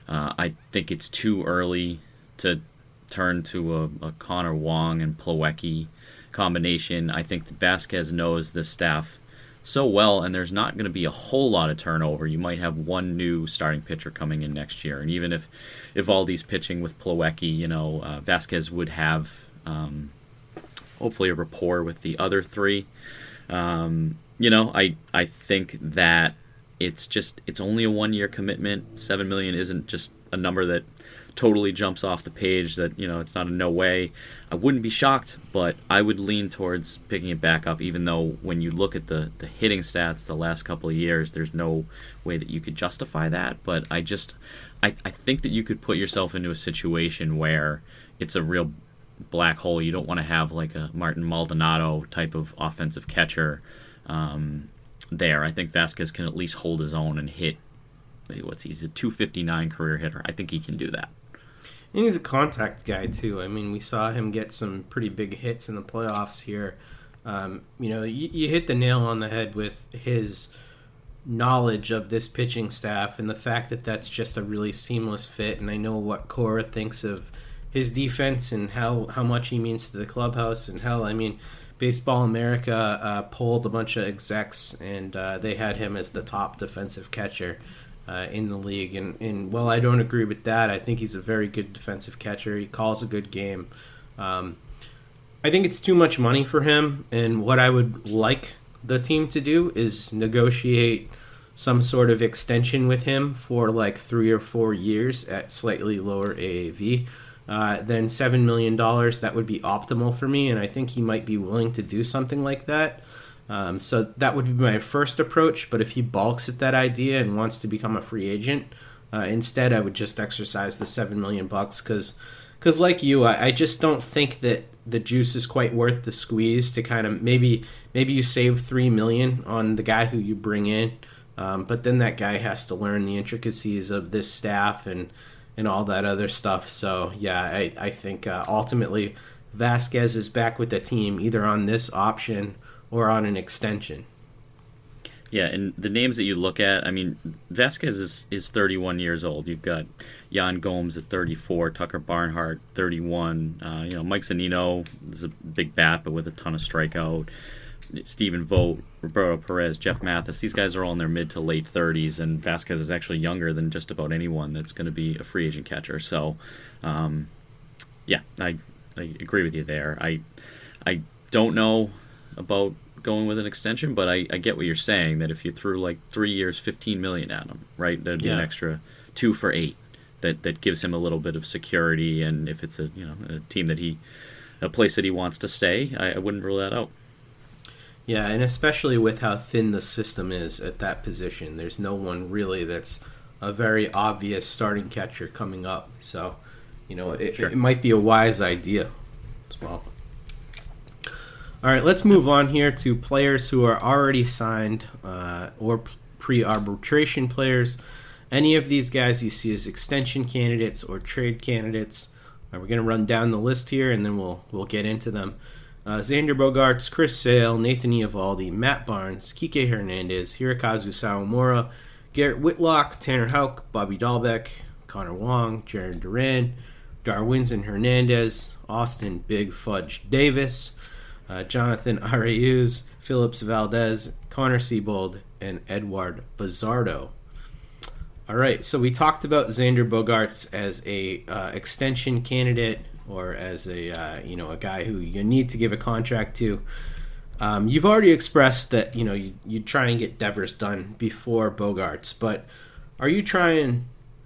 Uh, I think it's too early to turn to a, a Connor Wong and Plawecki combination. I think Vázquez knows the staff so well, and there's not going to be a whole lot of turnover. You might have one new starting pitcher coming in next year, and even if if Eovaldi's pitching with Plawecki, you know uh, Vázquez would have um, hopefully a rapport with the other three. Um, you know, I I think that it's just it's only a one year commitment. Seven million isn't just a number that totally jumps off the page that you know it's not a no way. I wouldn't be shocked but i would lean towards picking it back up even though when you look at the the hitting stats the last couple of years there's no way that you could justify that. But i just i, I think that you could put yourself into a situation where it's a real black hole. You don't want to have like a martin maldonado type of offensive catcher um, there. I think Vázquez can at least hold his own and hit what's he? he's a 259 career hitter. I think he can do that and he's a contact guy too. I mean, we saw him get some pretty big hits in the playoffs here. Um, you know, you, you, hit the nail on the head with his knowledge of this pitching staff and the fact that that's just a really seamless fit. And I know what Cora thinks of his defense and how how much he means to the clubhouse. And hell, I mean, Baseball America uh, polled a bunch of execs and uh, they had him as the top defensive catcher uh, in the league. And, and while I don't agree with that, I think he's a very good defensive catcher. He calls a good game. Um, I think it's too much money for him. And what I would like the team to do is negotiate some sort of extension with him for like three or four years at slightly lower AAV. Uh, than $7 million, that would be optimal for me. And I think he might be willing to do something like that. Um, so that would be my first approach. But if he balks at that idea and wants to become a free agent, uh, instead I would just exercise the seven million bucks because, because like you, I, I, just don't think that the juice is quite worth the squeeze to kind of maybe maybe you save three million on the guy who you bring in, um, but then that guy has to learn the intricacies of this staff and and all that other stuff. So yeah, I I think uh, ultimately Vázquez is back with the team either on this option or on an extension. Yeah, and the names that you look at, I mean, Vázquez is, is 31 years old. You've got Yan Gomes at 34, Tucker Barnhart 31. Uh, you know, Mike Zunino is a big bat, but with a ton of strikeout. Stephen Vogt, Roberto Perez, Jeff Mathis, these guys are all in their mid to late 30s, and Vázquez is actually younger than just about anyone that's going to be a free agent catcher. So, um, yeah, I, I agree with you there. I, I don't know about going with an extension, but I, I get what you're saying that if you threw like three years, fifteen million at him, right, that'd be yeah. an extra two for eight. That that gives him a little bit of security, and if it's a you know a team that he, a place that he wants to stay, I, I wouldn't rule that out. Yeah, and especially with how thin the system is at that position, there's no one really that's a very obvious starting catcher coming up. So, you know, it, sure. it might be a wise idea as well. All right, let's move on here to players who are already signed uh, or pre arbitration players. Any of these guys you see as extension candidates or trade candidates. We're going to run down the list here and then we'll, we'll get into them. Uh, Xander Bogaerts, Chris Sale, Nathan Eovaldi, Matt Barnes, Kike Hernandez, Hirokazu Sawamura, Garrett Whitlock, Tanner Houck, Bobby Dalbec, Connor Wong, Jarren Duran, Darwinzon Hernandez, Austin Big Fudge Davis, uh, Jonathan Arauz, Phillips Valdez, Connor Seabold, and Eduard Bazardo. All right, so we talked about Xander Bogaerts as a uh, extension candidate or as a uh, you know a guy who you need to give a contract to. Um, you've already expressed that you know you, you try and get Devers done before Bogaerts, but are you trying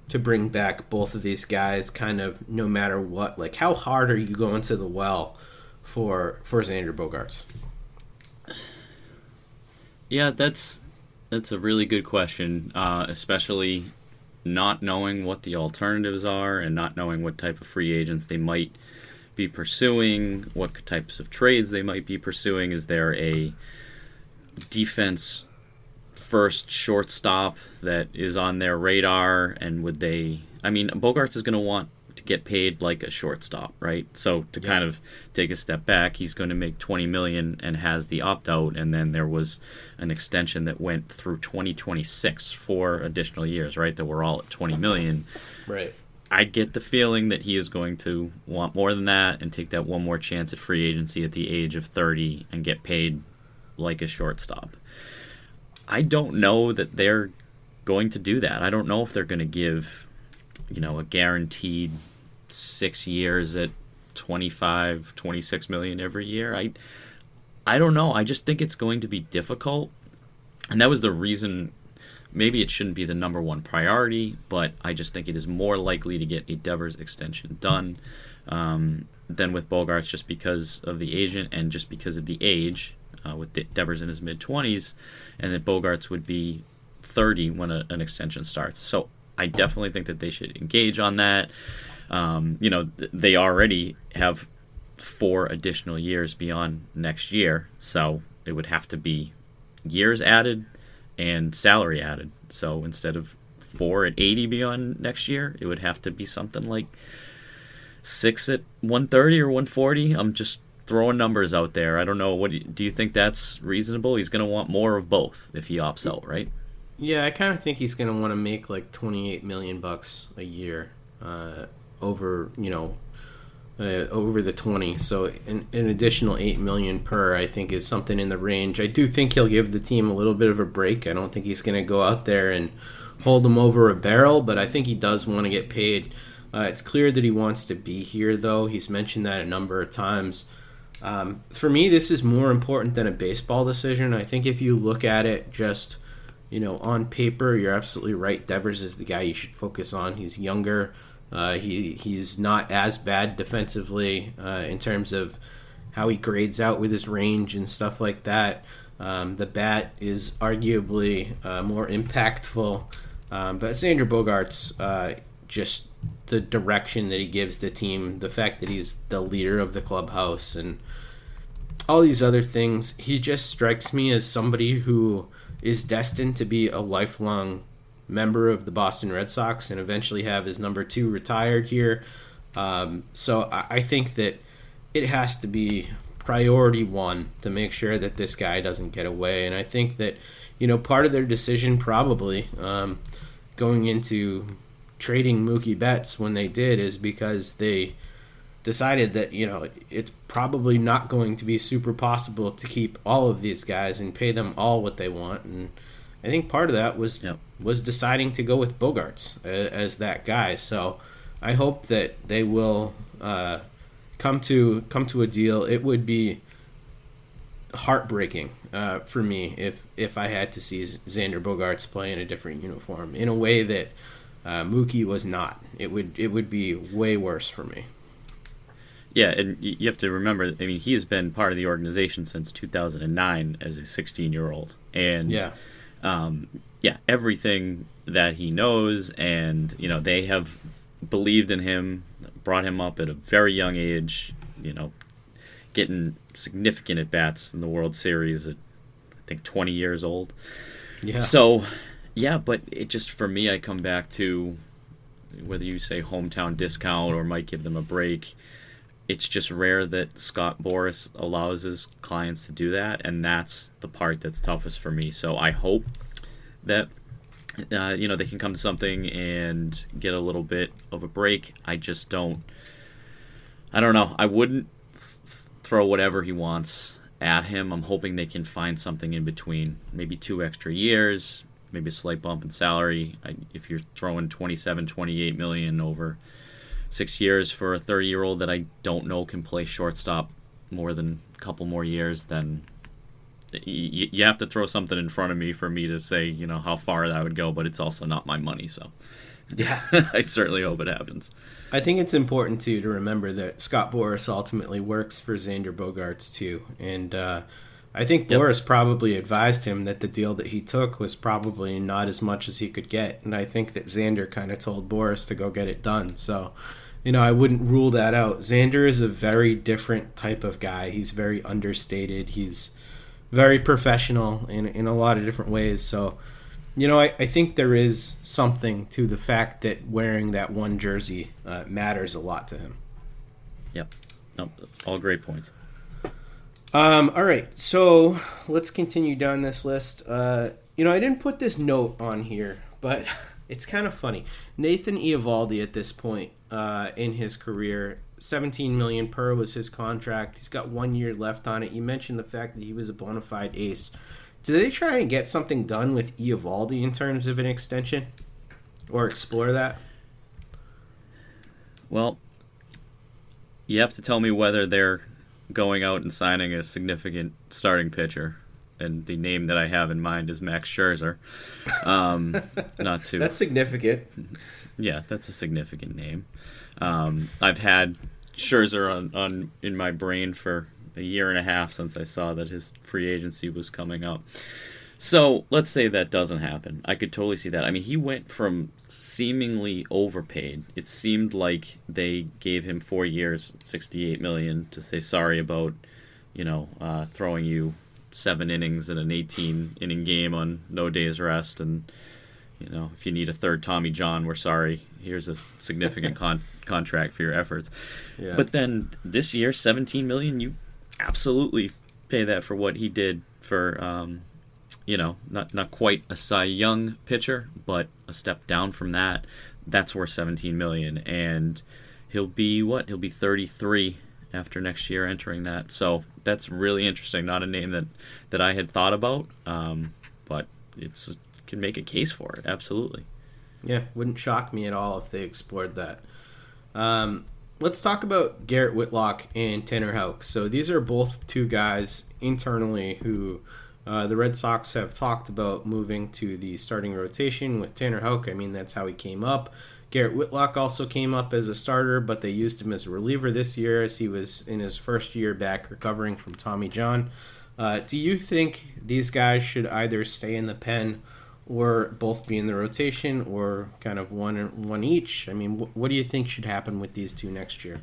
to bring back both of these guys kind of no matter what? Like how hard are you going to the well for for Xander Bogaerts? Yeah, that's that's a really good question, uh, especially not knowing what the alternatives are and not knowing what type of free agents they might be pursuing, what types of trades they might be pursuing. Is there a defense first shortstop that is on their radar, and would they? I mean, Bogaerts is going to want to get paid like a shortstop, right? So to yeah. kind of take a step back, he's going to make 20 million and has the opt out and then there was an extension that went through 2026 for additional years, right? That we're all at 20 million. Right. I get the feeling that he is going to want more than that and take that one more chance at free agency at the age of 30 and get paid like a shortstop. I don't know that they're going to do that. I don't know if they're going to give, you know, a guaranteed six years at 25, 26 million every year. I, I don't know. I just think it's going to be difficult. And that was the reason maybe it shouldn't be the number one priority, but I just think it is more likely to get a Devers extension done um, than with Bogaerts just because of the agent and just because of the age uh, with Devers in his mid 20s, and that Bogaerts would be 30 when a, an extension starts. So I definitely think that they should engage on that. Um, you know, they already have four additional years beyond next year, so it would have to be years added and salary added. So instead of four at 80 beyond next year, it would have to be something like six at 130 or 140. I'm just throwing numbers out there. I don't know. What do you, think that's reasonable? He's going to want more of both if he opts out, right? Yeah, I kind of think he's going to want to make like 28 million bucks a year uh, over, you know, uh, over the 20. So an, an, additional 8 million per, I think, is something in the range. I do think he'll give the team a little bit of a break. I don't think he's going to go out there and hold them over a barrel, but I think he does want to get paid. Uh, it's clear that he wants to be here, though. He's mentioned that a number of times. Um, for me, this is more important than a baseball decision. I think if you look at it just, you know, on paper, you're absolutely right. Devers is the guy you should focus on. He's younger. Uh, he he's not as bad defensively uh, in terms of how he grades out with his range and stuff like that. Um, the bat is arguably uh, more impactful, um, but Xander Bogaerts uh, just the direction that he gives the team, the fact that he's the leader of the clubhouse, and all these other things. He just strikes me as somebody who is destined to be a lifelong member of the Boston Red Sox and eventually have his number two retired here. Um, so I, I think that it has to be priority one to make sure that this guy doesn't get away. And I think that, you know, part of their decision probably um, going into trading Mookie Betts when they did is because they decided that, you know, it's probably not going to be super possible to keep all of these guys and pay them all what they want. And I think part of that was yep. was deciding to go with Bogaerts as that guy. So I hope that they will uh, come to come to a deal. It would be heartbreaking uh, for me if if I had to see Xander Bogaerts play in a different uniform in a way that uh, Mookie was not. It would it would be way worse for me. Yeah, and you have to remember. I mean, he's been part of the organization since 2009 as a 16 year old, and yeah um, yeah, everything that he knows, and you know they have believed in him, brought him up at a very young age. You know, getting significant at bats in the World Series at I think 20 years old. Yeah. So, yeah, but it just for me, I come back to whether you say hometown discount or might give them a break. It's just rare that Scott Boras allows his clients to do that, and that's the part that's toughest for me. So I hope that uh, you know they can come to something and get a little bit of a break. I just don't. I don't know. I wouldn't th- throw whatever he wants at him. I'm hoping they can find something in between. Maybe two extra years, maybe a slight bump in salary. I, if you're throwing 27, 28 million over six years for a 30 year old that I don't know can play shortstop more than a couple more years, then you, you have to throw something in front of me for me to say, you know, how far that would go, but it's also not my money, so. Yeah. I certainly hope it happens. I think it's important too to remember that Scott Boras ultimately works for Xander Bogaerts, too, and uh, I think yep. Boras probably advised him that the deal that he took was probably not as much as he could get, and I think that Xander kind of told Boras to go get it done. So you know, I wouldn't rule that out. Xander is a very different type of guy. He's very understated. He's very professional in in a lot of different ways. So, you know, I, I think there is something to the fact that wearing that one jersey uh, matters a lot to him. Yep. Nope. All great points. Um, all right, so let's continue down this list. Uh, you know, I didn't put this note on here, but it's kind of funny. Nathan Eovaldi at this point uh, in his career. 17 million per was his contract. He's got one year left on it. You mentioned the fact that he was a bona fide ace Did they try and get something done with Eovaldi in terms of an extension, or explore that? Well, you have to tell me whether they're going out and signing a significant starting pitcher. And the name that I have in mind is Max Scherzer. Um, not to That's significant. yeah, that's a significant name. Um, I've had Scherzer on, on in my brain for a year and a half since I saw that his free agency was coming up. So let's say that doesn't happen. I could totally see that. I mean, he went from seemingly overpaid. It seemed like they gave him four years, sixty-eight million, to say sorry about, you know, uh, throwing you seven innings in an eighteen-inning game on no days rest, and you know, if you need a third Tommy John, we're sorry. Here's a significant con- contract for your efforts. Yeah. But then this year, seventeen million, you absolutely pay that for what he did for. Um, you know, not not quite a Cy Young pitcher, but a step down from that. That's worth 17 million, and he'll be what? He'll be 33 after next year, entering that. So that's really interesting. Not a name that that I had thought about, um, but it's can make a case for it. Absolutely. Yeah, wouldn't shock me at all if they explored that. Um, let's talk about Garrett Whitlock and Tanner Houck. So these are both two guys internally who uh, the Red Sox have talked about moving to the starting rotation with Tanner Houck. I mean, that's how he came up. Garrett Whitlock also came up as a starter, but they used him as a reliever this year as he was in his first year back recovering from Tommy John. Uh, do you think these guys should either stay in the pen or both be in the rotation or kind of one one each? I mean, wh- what do you think should happen with these two next year?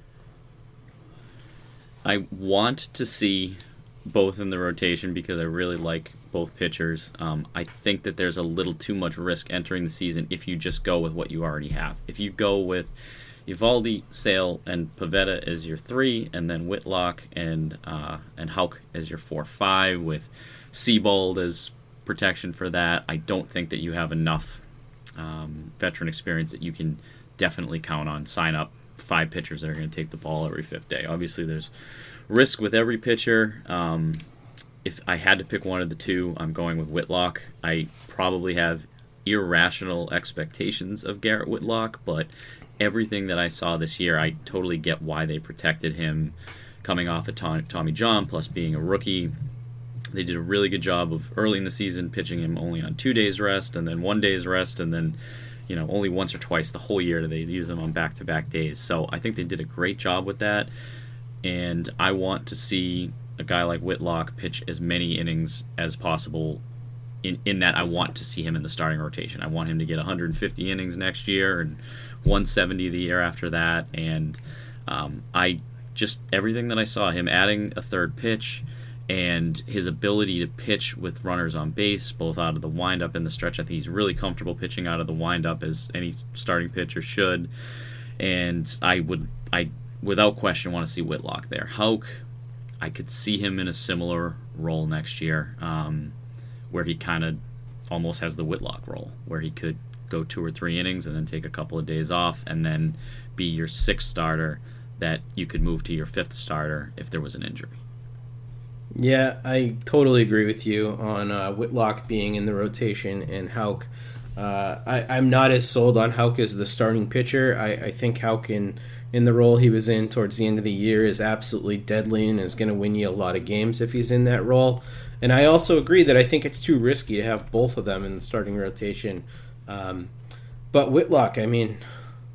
I want to see both in the rotation because I really like both pitchers. Um, I think that there's a little too much risk entering the season if you just go with what you already have. If you go with Eovaldi, Sale, and Pivetta as your three, and then Whitlock and uh, and Houck as your four five, with Seabold as protection for that, I don't think that you have enough um, veteran experience that you can definitely count on. Sign up five pitchers that are going to take the ball every fifth day. Obviously, there's risk with every pitcher. Um, if I had to pick one of the two, I'm going with Whitlock. I probably have irrational expectations of Garrett Whitlock, but everything that I saw this year, I totally get why they protected him coming off of Tom, Tommy John, plus being a rookie. They did a really good job of early in the season pitching him only on two days rest and then one day's rest and then you know only once or twice the whole year do they use him on back to back days. So I think they did a great job with that and I want to see a guy like Whitlock pitch as many innings as possible. In, in that, I want to see him in the starting rotation. I want him to get 150 innings next year and 170 the year after that. And um, I just everything that I saw him adding a third pitch and his ability to pitch with runners on base, both out of the windup and the stretch. I think he's really comfortable pitching out of the windup as any starting pitcher should. And I would, I without question want to see Whitlock there. Houck, I could see him in a similar role next year, um, where he kind of almost has the Whitlock role, where he could go two or three innings and then take a couple of days off, and then be your sixth starter that you could move to your fifth starter if there was an injury. Yeah, I totally agree with you on uh, Whitlock being in the rotation and Houck. Uh, I, I'm not as sold on Houck as the starting pitcher. I, I think Houck in in the role he was in towards the end of the year is absolutely deadly and is going to win you a lot of games if he's in that role. And I also agree that I think it's too risky to have both of them in the starting rotation. Um, but Whitlock, I mean,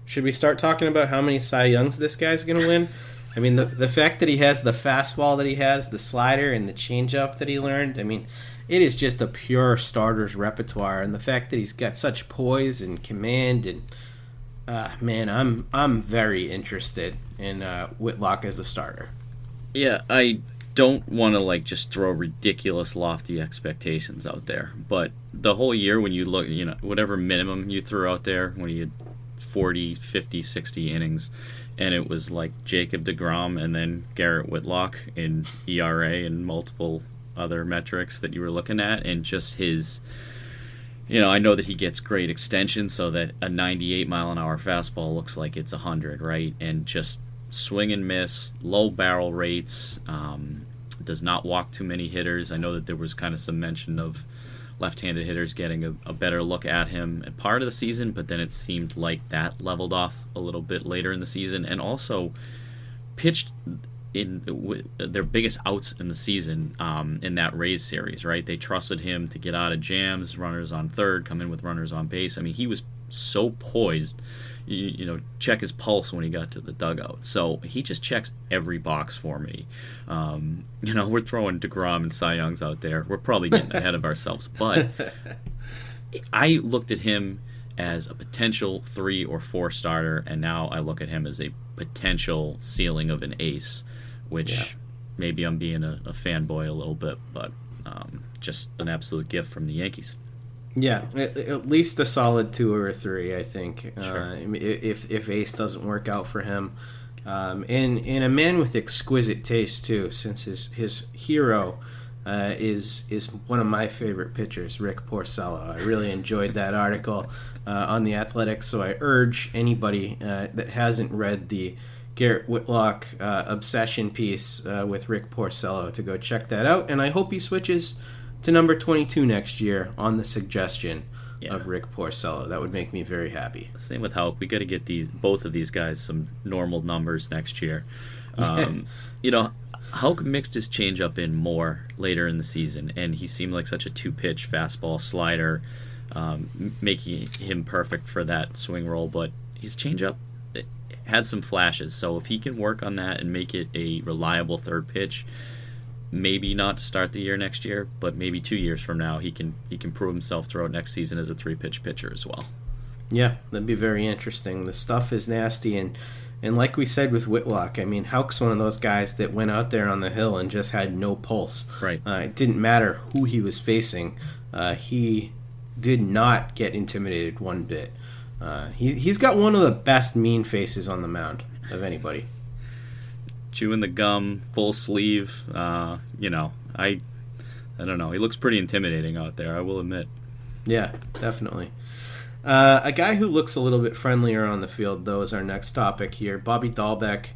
should we start talking about how many Cy Youngs this guy's going to win? I mean, the, the fact that he has the fastball that he has, the slider, and the changeup that he learned, I mean, it is just a pure starter's repertoire. And the fact that he's got such poise and command and uh, man, I'm I'm very interested in uh, Whitlock as a starter. Yeah, I don't want to like just throw ridiculous lofty expectations out there, but the whole year when you look, you know, whatever minimum you threw out there when you had 40, 50, 60 innings and it was like Jacob DeGrom and then Garrett Whitlock in ERA and multiple other metrics that you were looking at and just his you know, I know that he gets great extension so that a 98 mile an hour fastball looks like it's 100, right? And just swing and miss, low barrel rates, um, does not walk too many hitters. I know that there was kind of some mention of left-handed hitters getting a, a, better look at him at part of the season, but then it seemed like that leveled off a little bit later in the season, and also pitched in w- their biggest outs in the season um, in that Rays series. Right, they trusted him to get out of jams, runners on third, come in with runners on base. I mean, he was so poised you, you, know, check his pulse when he got to the dugout. So he just checks every box for me. Um, you know, we're throwing DeGrom and Cy Youngs out there. We're probably getting ahead of ourselves. But I looked at him as a potential three or four starter, and now I look at him as a potential ceiling of an ace, which yeah. maybe I'm being a, a fanboy a little bit, but um, just an absolute gift from the Yankees. Yeah, at least a solid two or three, I think. Sure. Uh, if if Ace doesn't work out for him, um, and and a man with exquisite taste too, since his his hero uh, is is one of my favorite pitchers, Rick Porcello. I really enjoyed that article uh, on the Athletics, so I urge anybody uh, that hasn't read the Garrett Whitlock uh, obsession piece uh, with Rick Porcello to go check that out. And I hope he switches to number 22 next year on the suggestion yeah. of Rick Porcello. That would make me very happy. Same with Houck. We got to get these both of these guys some normal numbers next year. Um, you know, Houck mixed his changeup in more later in the season, and he seemed like such a two-pitch fastball slider, um, making him perfect for that swing role. But his changeup had some flashes, so if he can work on that and make it a reliable third pitch, maybe not to start the year next year, but maybe two years from now he can he can prove himself throughout next season as a three pitch pitcher as well. Yeah, that'd be very interesting. The stuff is nasty and and like we said with Whitlock, I mean Houck's one of those guys that went out there on the hill and just had no pulse. Right. Uh, it didn't matter who he was facing. Uh, he did not get intimidated one bit. Uh, he, he's got one of the best mean faces on the mound of anybody chewing the gum, full sleeve. Uh, you know, I, I don't know. He looks pretty intimidating out there. I will admit. Yeah, definitely. Uh, a guy who looks a little bit friendlier on the field, though, is our next topic here. Bobby Dalbec,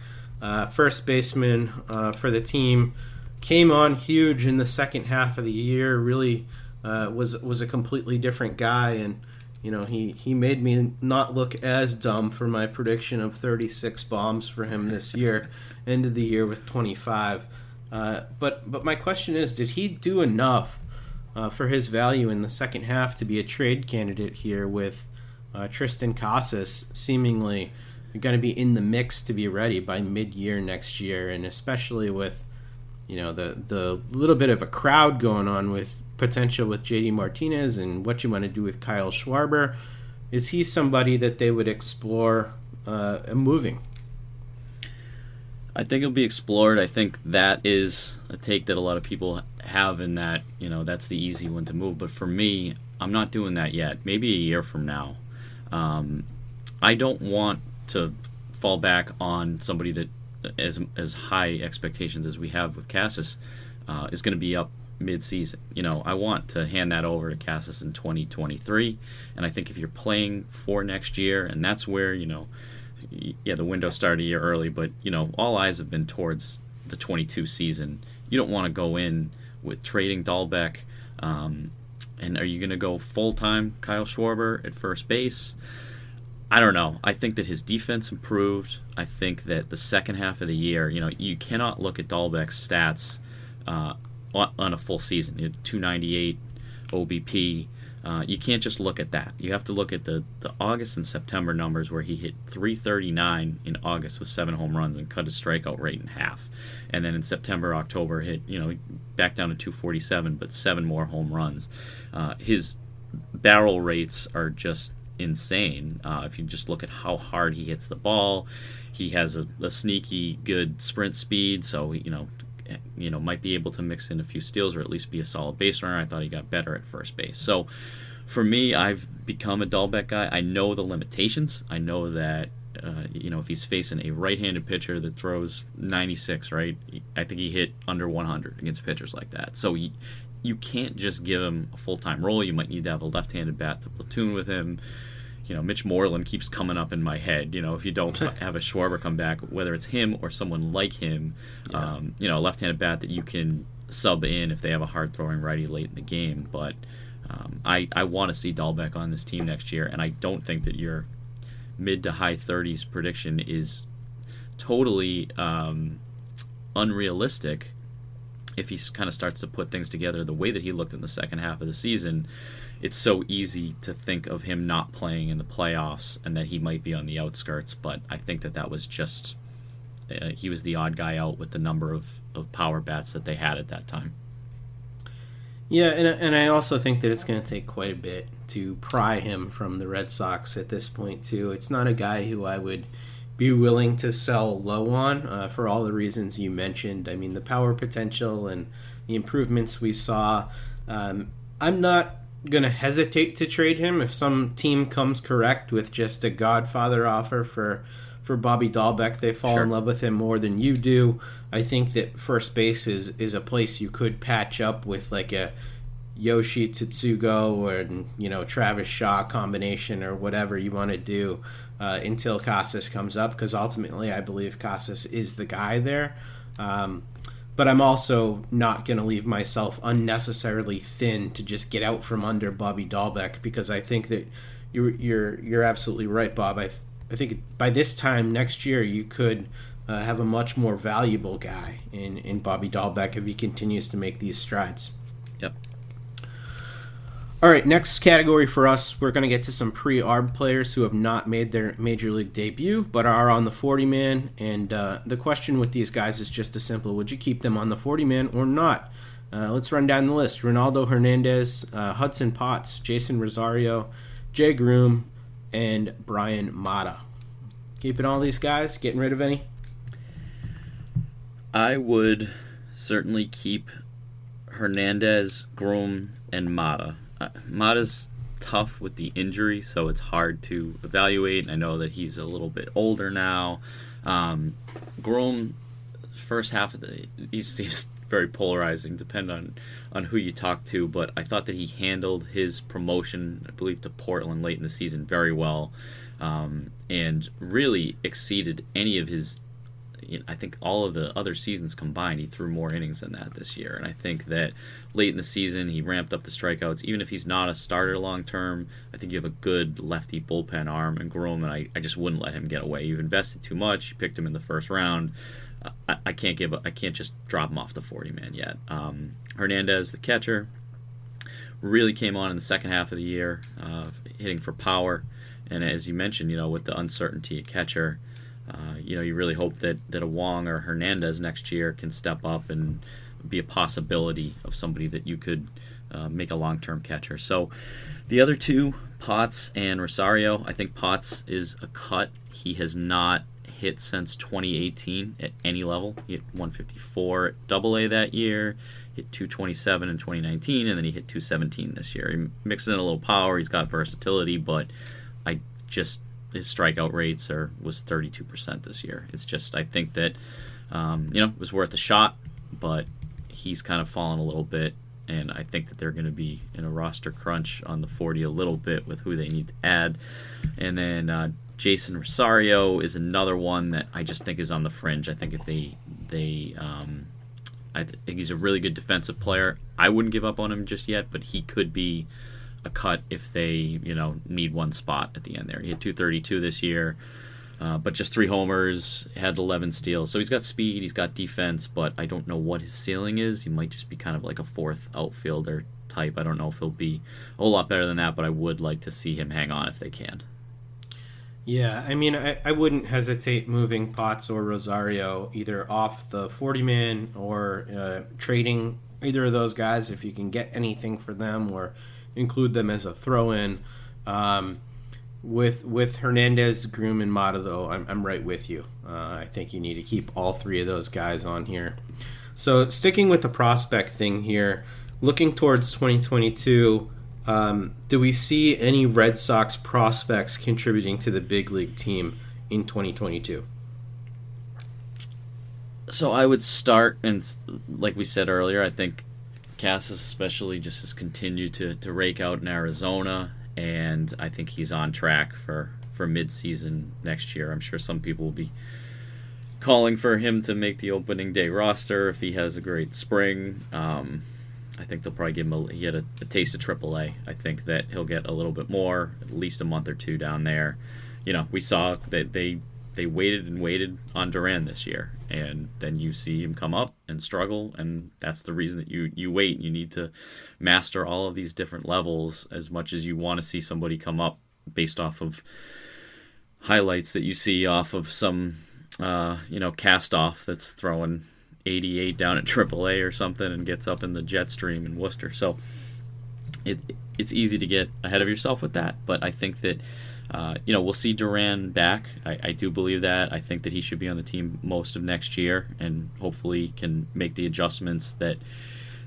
uh, first baseman uh, for the team, came on huge in the second half of the year. Really uh, was was a completely different guy, and you know, he, he made me not look as dumb for my prediction of 36 bombs for him this year. Ended the year with 25. Uh, but but my question is, did he do enough uh, for his value in the second half to be a trade candidate here with uh, Triston Casas seemingly going to be in the mix to be ready by mid-year next year, and especially with you know the the little bit of a crowd going on with potential with JD Martinez and what you want to do with Kyle Schwarber. Is he somebody that they would explore uh, moving? I think it'll be explored. I think that is a take that a lot of people have in that, you know, that's the easy one to move. But for me, I'm not doing that yet. Maybe a year from now. Um, I don't want to fall back on somebody that as as high expectations as we have with Casas uh, is going to be up mid-season. You know, I want to hand that over to Casas in 2023, and I think if you're playing for next year, and that's where you know, yeah, the window started a year early, but you know, all eyes have been towards the 22 season. You don't want to go in with trading Dalbec. Um, and are you going to go full time Kyle Schwarber at first base? I don't know. I think that his defense improved. I think that the second half of the year, you know, you cannot look at Dalbec's stats uh, on a full season. 298 OBP. Uh, you can't just look at that. You have to look at the, the August and September numbers where he hit 339 in August with seven home runs and cut his strikeout rate in half. And then in September, October, hit, you know, back down to 247, but seven more home runs. Uh, his barrel rates are just insane. Uh, if you just look at how hard he hits the ball, he has a, a sneaky good sprint speed. So, you know, you know might be able to mix in a few steals or at least be a solid base runner. I thought he got better at first base. So for me, I've become a Dalbec guy. I know the limitations. I know that uh, you know if he's facing a right-handed pitcher that throws 96, right? I think he hit under 100 against pitchers like that. So you can't just give him a full-time role. You might need to have a left-handed bat to platoon with him you know, Mitch Moreland keeps coming up in my head. You know, if you don't have a Schwarber come back, whether it's him or someone like him, yeah. um, you know, a left-handed bat that you can sub in if they have a hard-throwing righty late in the game. But um, I I want to see Dalbec on this team next year, and I don't think that your mid to high 30s prediction is totally um, unrealistic if he kind of starts to put things together the way that he looked in the second half of the season it's so easy to think of him not playing in the playoffs and that he might be on the outskirts. But I think that that was just uh, he was the odd guy out with the number of, of power bats that they had at that time. Yeah, and and I also think that it's going to take quite a bit to pry him from the Red Sox at this point too. It's not a guy who I would be willing to sell low on uh, for all the reasons you mentioned. I mean, the power potential and the improvements we saw. Um, I'm not going to hesitate to trade him if some team comes correct with just a Godfather offer for for Bobby Dalbec. They fall sure. in love with him more than you do. I think that first base is is a place you could patch up with like a Yoshi Tsutsugo or you know Travis Shaw combination or whatever you want to do uh, until Casas comes up because ultimately I believe Casas is the guy there. Um, but I'm also not going to leave myself unnecessarily thin to just get out from under Bobby Dalbec because I think that you're you're you're absolutely right, Bob. I I think by this time next year you could uh, have a much more valuable guy in in Bobby Dalbec if he continues to make these strides. Yep. All right, next category for us, we're going to get to some pre-arb players who have not made their major league debut but are on the 40 man. And uh, the question with these guys is just as simple: Would you keep them on the 40 man or not? Uh, let's run down the list: Ronaldo Hernandez, uh, Hudson Potts, Jason Rosario, Jay Groome, and Bryan Mata. Keeping all these guys, getting rid of any? I would certainly keep Hernandez, Groome, and Mata uh, Mata's tough with the injury, so it's hard to evaluate. I know that he's a little bit older now. Um, Groome, first half of the he seems very polarizing, depend on on who you talk to. But I thought that he handled his promotion, I believe, to Portland late in the season very well, um, and really exceeded any of his I think all of the other seasons combined, he threw more innings than that this year. And I think that late in the season, he ramped up the strikeouts. Even if he's not a starter long term, I think you have a good lefty bullpen arm and Groome, and I, I just wouldn't let him get away. You've invested too much. You picked him in the first round. I, I can't give. I can't just drop him off the 40 man yet. Um, Hernandez, the catcher, really came on in the second half of the year, uh, hitting for power. And as you mentioned, you know, with the uncertainty at catcher, uh, you know, you really hope that, that a Wong or Hernandez next year can step up and be a possibility of somebody that you could uh, make a long term catcher. So the other two, Potts and Rosario, I think Potts is a cut. He has not hit since 2018 at any level. He hit 154 at Double A that year, hit 227 in 2019, and then he hit 217 this year. He mixes in a little power. He's got versatility, but I just his strikeout rates are was 32% this year. It's just I think that um, you know it was worth a shot, but he's kind of fallen a little bit, and I think that they're going to be in a roster crunch on the 40 a little bit with who they need to add, and then. Uh, Jason Rosario is another one that I just think is on the fringe. I think if they they um, I think he's a really good defensive player. I wouldn't give up on him just yet, but he could be a cut if they you know need one spot at the end there. He had 232 this year, uh, but just three homers, had 11 steals. So he's got speed, he's got defense, but I don't know what his ceiling is. He might just be kind of like a fourth outfielder type. I don't know if he'll be a whole lot better than that, but I would like to see him hang on if they can. Yeah, I mean, I, I wouldn't hesitate moving Potts or Rosario either off the 40 man or uh, trading either of those guys if you can get anything for them or include them as a throw-in. Um, with with Hernandez, Groome, and Mata, though, I'm, I'm right with you. Uh, I think you need to keep all three of those guys on here. So sticking with the prospect thing here, looking towards 2022, um, do we see any Red Sox prospects contributing to the big league team in 2022? So I would start, and like we said earlier, I think Casas especially just has continued to, to rake out in Arizona. and I think he's on track for for midseason next year. I'm sure some people will be calling for him to make the opening day roster if he has a great spring. Um, I think they'll probably give him a, he had a, a taste of AAA. I think that he'll get a little bit more, at least a month or two down there. You know, we saw that they they waited and waited on Duran this year, and then you see him come up and struggle, and that's the reason that you you wait. You need to master all of these different levels as much as you want to see somebody come up based off of highlights that you see off of some uh, you know cast off that's throwing 88 down at AAA or something and gets up in the jet stream in Worcester. So it it's easy to get ahead of yourself with that, but I think that uh, you know, we'll see Duran back. I, I, do believe that. I think that he should be on the team most of next year, and hopefully can make the adjustments that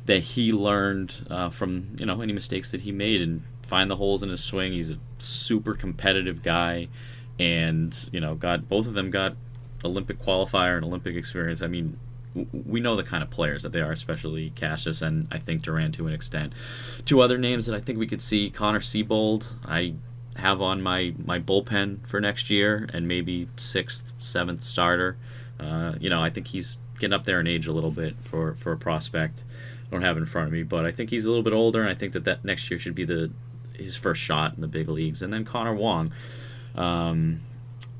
that he learned uh, from you know any mistakes that he made and find the holes in his swing. He's a super competitive guy, and you know, got both of them got Olympic qualifier and Olympic experience. I mean, we know the kind of players that they are, especially Casas and I think Duran to an extent. Two other names that I think we could see: Connor Seabold. I have on my my bullpen for next year and maybe sixth, seventh starter. Uh, you know, I think he's getting up there in age a little bit for for a prospect. I don't have in front of me, but I think he's a little bit older, and I think that that next year should be the his first shot in the big leagues. And then Connor Wong. Um,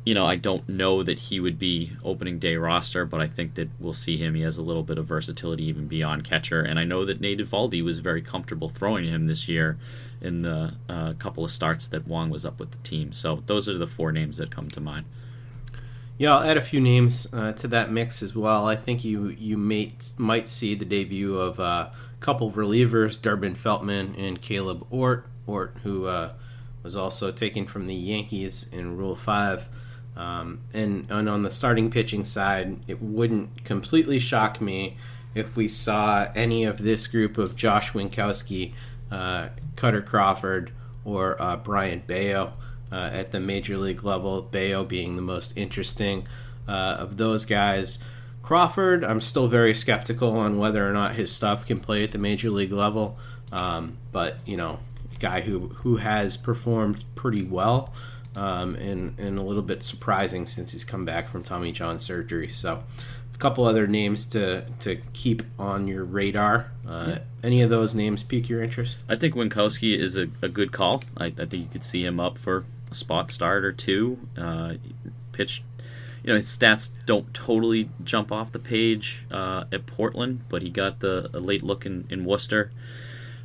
you know, I don't know that he would be opening day roster, but I think that we'll see him. He has a little bit of versatility even beyond catcher, and I know that Nate Eovaldi was very comfortable throwing him this year in the uh, couple of starts that Wong was up with the team. So those are the four names that come to mind. Yeah, I'll add a few names uh, to that mix as well. I think you you may, might see the debut of uh, a couple of relievers, Durbin Feltman and Caleb Ort, Ort who uh, was also taken from the Yankees in Rule 5. Um, and, and on the starting pitching side, it wouldn't completely shock me if we saw any of this group of Josh Winckowski uh, Kutter Crawford or uh, Brayan Bello uh, at the major league level. Bello being the most interesting uh, of those guys. Crawford, I'm still very skeptical on whether or not his stuff can play at the major league level. Um, but you know, a guy who who has performed pretty well. Um, and, and a little bit surprising since he's come back from Tommy John surgery. So, a couple other names to to keep on your radar. Uh, yeah. Any of those names pique your interest? I think Winckowski is a, a good call. I, I, think you could see him up for a spot start or two. Uh, pitched, you know, his stats don't totally jump off the page uh, at Portland, but he got the late look in, in Worcester.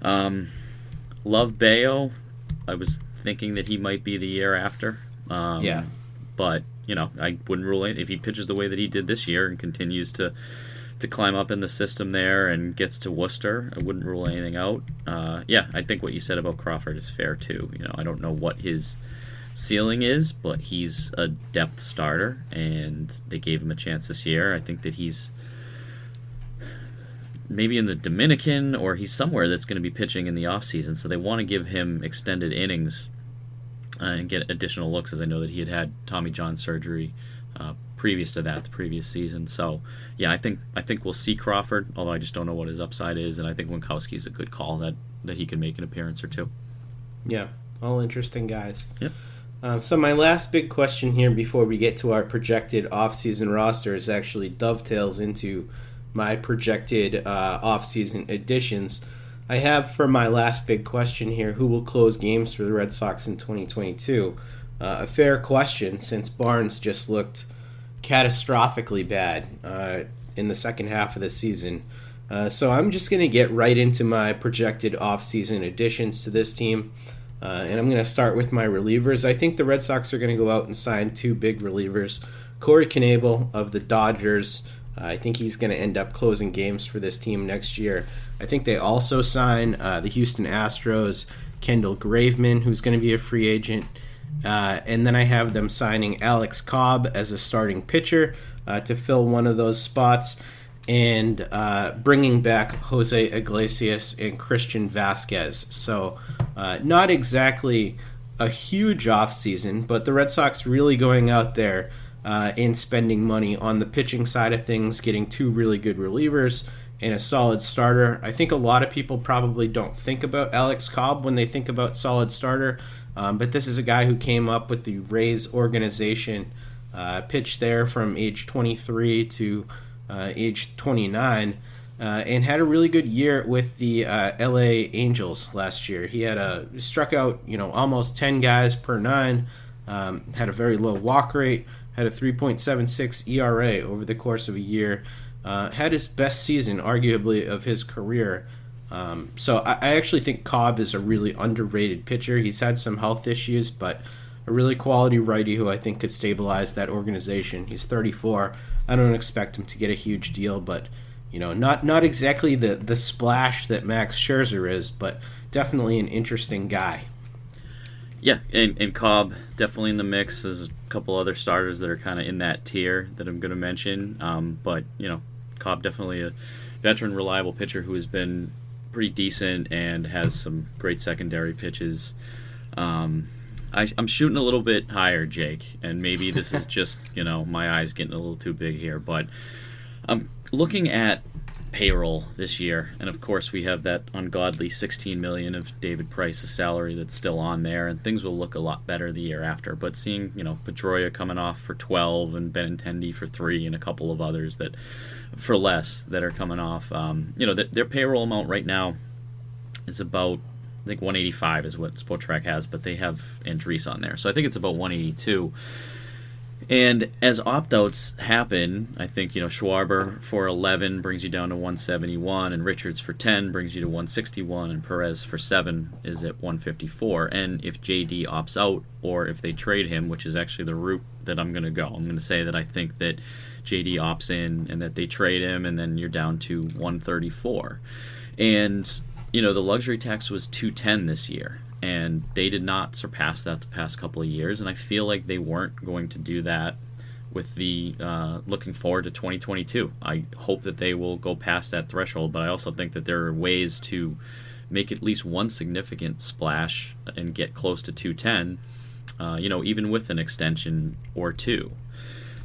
Um, love Bello. I was thinking that he might be the year after. Um, yeah. But you know, I wouldn't rule it if he pitches the way that he did this year and continues to to climb up in the system there and gets to Worcester. I wouldn't rule anything out. Uh, yeah, I think what you said about Crawford is fair too. You know, I don't know what his ceiling is, but he's a depth starter, and they gave him a chance this year. I think that he's maybe in the Dominican or he's somewhere that's going to be pitching in the offseason, so they want to give him extended innings uh, and get additional looks, as I know that he had had Tommy John surgery uh, previous to that, the previous season. So, yeah, I think I think we'll see Crawford, although I just don't know what his upside is, and I think Winckowski is a good call that that he can make an appearance or two. Yeah, all interesting guys. Yep. Um, so my last big question here before we get to our projected off-season roster is actually dovetails into my projected uh, off-season additions. I have for my last big question here who will close games for the Red Sox in 2022? Uh, a fair question since Barnes just looked catastrophically bad uh, in the second half of the season. Uh, so I'm just going to get right into my projected offseason additions to this team. Uh, and I'm going to start with my relievers. I think the Red Sox are going to go out and sign two big relievers. Corey Knebel of the Dodgers. I think he's going to end up closing games for this team next year. I think they also sign uh, the Houston Astros, Kendall Graveman, who's going to be a free agent. Uh, and then I have them signing Alex Cobb as a starting pitcher uh, to fill one of those spots and uh, bringing back Jose Iglesias and Christian Vázquez. So, uh, not exactly a huge offseason, but the Red Sox really going out there uh, and spending money on the pitching side of things, getting two really good relievers and a solid starter. I think a lot of people probably don't think about Alex Cobb when they think about solid starter, um, but this is a guy who came up with the Rays organization, uh, pitched there from age 23 to uh, age 29. Uh, and had a really good year with the uh, LA Angels last year. He had a struck out, you know, almost 10 guys per nine. Um, had a very low walk rate. Had a 3.76 ERA over the course of a year. Uh, had his best season, arguably, of his career. Um, so I, I, actually think Cobb is a really underrated pitcher. He's had some health issues, but a really quality righty who I think could stabilize that organization. He's 34. I don't expect him to get a huge deal, but you know, not not exactly the the splash that Max Scherzer is, but definitely an interesting guy. Yeah, and, and Cobb definitely in the mix. There's a couple other starters that are kind of in that tier that I'm going to mention. Um, but you know, Cobb definitely a veteran, reliable pitcher who has been pretty decent and has some great secondary pitches. Um, I, am shooting a little bit higher, Jake, and maybe this is just you know my eyes getting a little too big here, but I'm looking at payroll this year, and of course we have that ungodly 16 million of David Price's salary that's still on there, and things will look a lot better the year after. But seeing you know Pedroia coming off for 12 and Benintendi for three, and a couple of others that for less that are coming off, um, you know the, their payroll amount right now is about I think 185 is what Spotrac has, but they have Andriese on there, so I think it's about 182. And as opt outs happen, I think, you know, Schwarber for 11 brings you down to 171, and Richards for 10 brings you to 161, and Perez for 7 is at 154. And if JD opts out, or if they trade him, which is actually the route that I'm going to go, I'm going to say that I think that JD opts in and that they trade him, and then you're down to 134. And, you know, the luxury tax was 210 this year and they did not surpass that the past couple of years, and I feel like they weren't going to do that with the uh, looking forward to 2022. I hope that they will go past that threshold, but I also think that there are ways to make at least one significant splash and get close to 210. Uh, you know, even with an extension or two.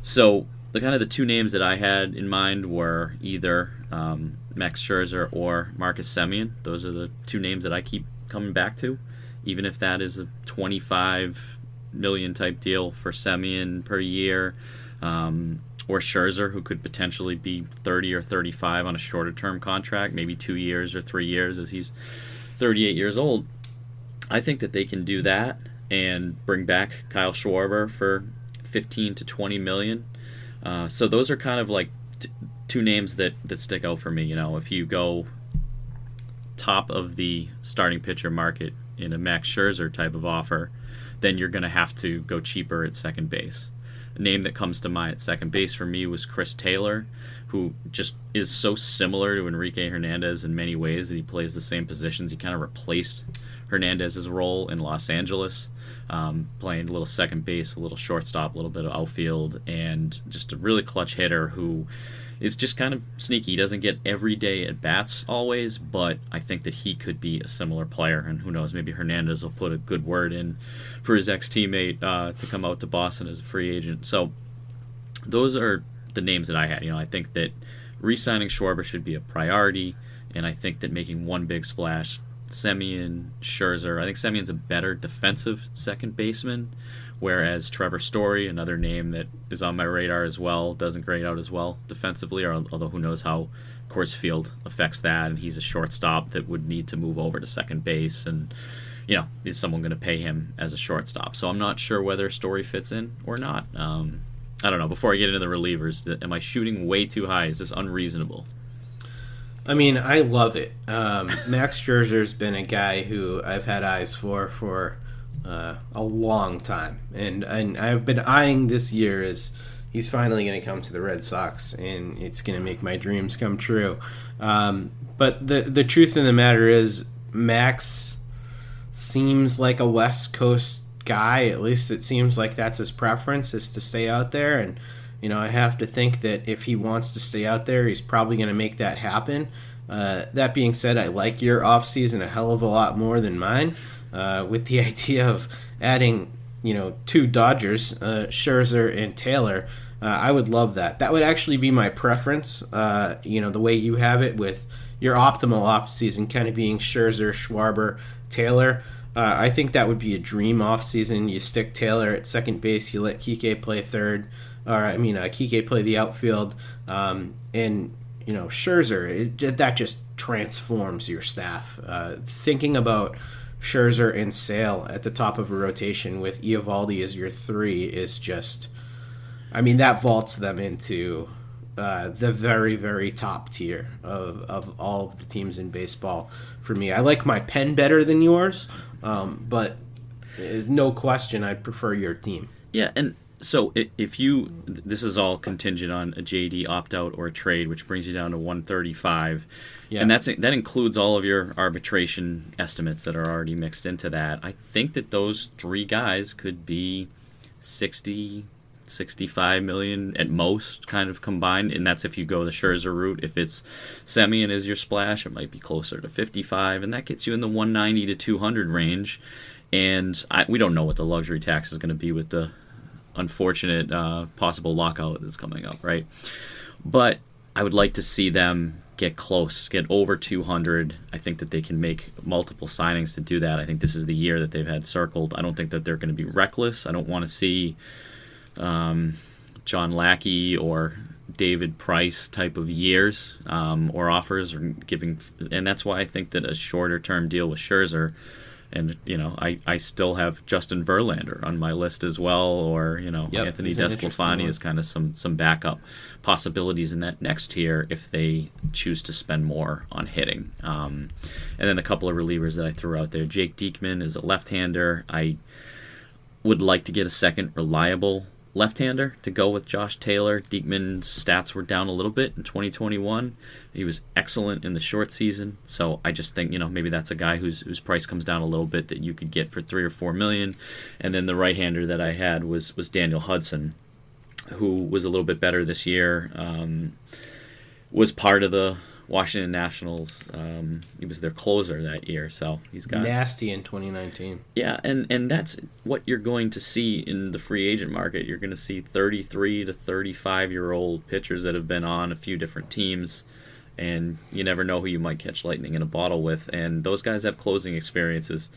So the kind of the two names that I had in mind were either um, Max Scherzer or Marcus Semien. Those are the two names that I keep coming back to even if that is a 25 million type deal for Semien per year, um, or Scherzer, who could potentially be 30 or 35 on a shorter term contract, maybe two years or three years as he's 38 years old. I think that they can do that and bring back Kyle Schwarber for 15 to 20 million. Uh, so those are kind of like t- two names that, that stick out for me. You know, if you go top of the starting pitcher market, in a Max Scherzer type of offer, then you're going to have to go cheaper at second base. A name that comes to mind at second base for me was Chris Taylor, who just is so similar to Enrique Hernandez in many ways that he plays the same positions. He kind of replaced Hernandez's role in Los Angeles, um, playing a little second base, a little shortstop, a little bit of outfield, and just a really clutch hitter who is just kind of sneaky. He doesn't get every day at bats always, but I think that he could be a similar player. And who knows, maybe Hernandez will put a good word in for his ex teammate uh, to come out to Boston as a free agent. So those are the names that I had. You know, I think that re signing Schwarber should be a priority, and I think that making one big splash. Semien, Scherzer. I think Semien's a better defensive second baseman Whereas Trevor Story, another name that is on my radar as well, doesn't grade out as well defensively, or, although who knows how Coors Field affects that. And he's a shortstop that would need to move over to second base. And, you know, is someone going to pay him as a shortstop? So I'm not sure whether Story fits in or not. Um, I don't know. Before I get into the relievers, am I shooting way too high? Is this unreasonable? I mean, I love it. Um, Max Scherzer's been a guy who I've had eyes for for uh, a long time, and and I've been eyeing this year as he's finally going to come to the Red Sox, and it's going to make my dreams come true. Um, but the the truth of the matter is, Max seems like a West Coast guy. At least it seems like that's his preference is to stay out there. And you know, I have to think that if he wants to stay out there, he's probably going to make that happen. Uh, that being said, I like your off season a hell of a lot more than mine uh, with the idea of adding, you know, two Dodgers, uh, Scherzer and Taylor. Uh, I would love that. That would actually be my preference. Uh, you know, the way you have it with your optimal off season kind of being Scherzer, Schwarber, Taylor. Uh, I think that would be a dream off season. You stick Taylor at second base, you let Kike play third, or I mean, uh, Kike play the outfield, um, and you know Scherzer. It, that just transforms your staff. Uh, thinking about Scherzer and Sale at the top of a rotation with Eovaldi as your three is just I mean, that vaults them into uh, the very, very top tier of, of all of the teams in baseball for me. I like my pen better than yours, um, but no question I'd prefer your team. Yeah, and so if you, this is all contingent on a JD opt out or a trade, which brings you down to 135. Yeah. And that's that includes all of your arbitration estimates that are already mixed into that. I think that those three guys could be 60 65 million at most, kind of combined, and that's if you go the Scherzer route. If it's Semien is your splash, it might be closer to 55, and that gets you in the 190 to 200 range. And I, we don't know what the luxury tax is going to be with the unfortunate uh, possible lockout that's coming up, right? But I would like to see them get close, get over 200. I think that they can make multiple signings to do that. I think this is the year that they've had circled. I don't think that they're going to be reckless. I don't want to see um, John Lackey or David Price type of years um, or offers, or giving, and that's why I think that a shorter term deal with Scherzer, and you know, I, I still have Justin Verlander on my list as well, or you know, yep, Anthony DeSclafani is kind of some some backup possibilities in that next tier if they choose to spend more on hitting. Um, and then a couple of relievers that I threw out there, Jake Diekman is a left-hander. I would like to get a second reliable left-hander to go with Josh Taylor. Diekman's stats were down a little bit in 2021. He was excellent in the short season, so I just think you know maybe that's a guy whose whose price comes down a little bit that you could get for three or four million. And then the right-hander that I had was was Daniel Hudson, who was a little bit better this year. Um, was part of the Washington Nationals. Um, he was their closer that year, so he's got nasty in 2019. Yeah, and and that's what you're going to see in the free agent market. You're going to see 33 to 35 year old pitchers that have been on a few different teams, and you never know who you might catch lightning in a bottle with. And those guys have closing experiences,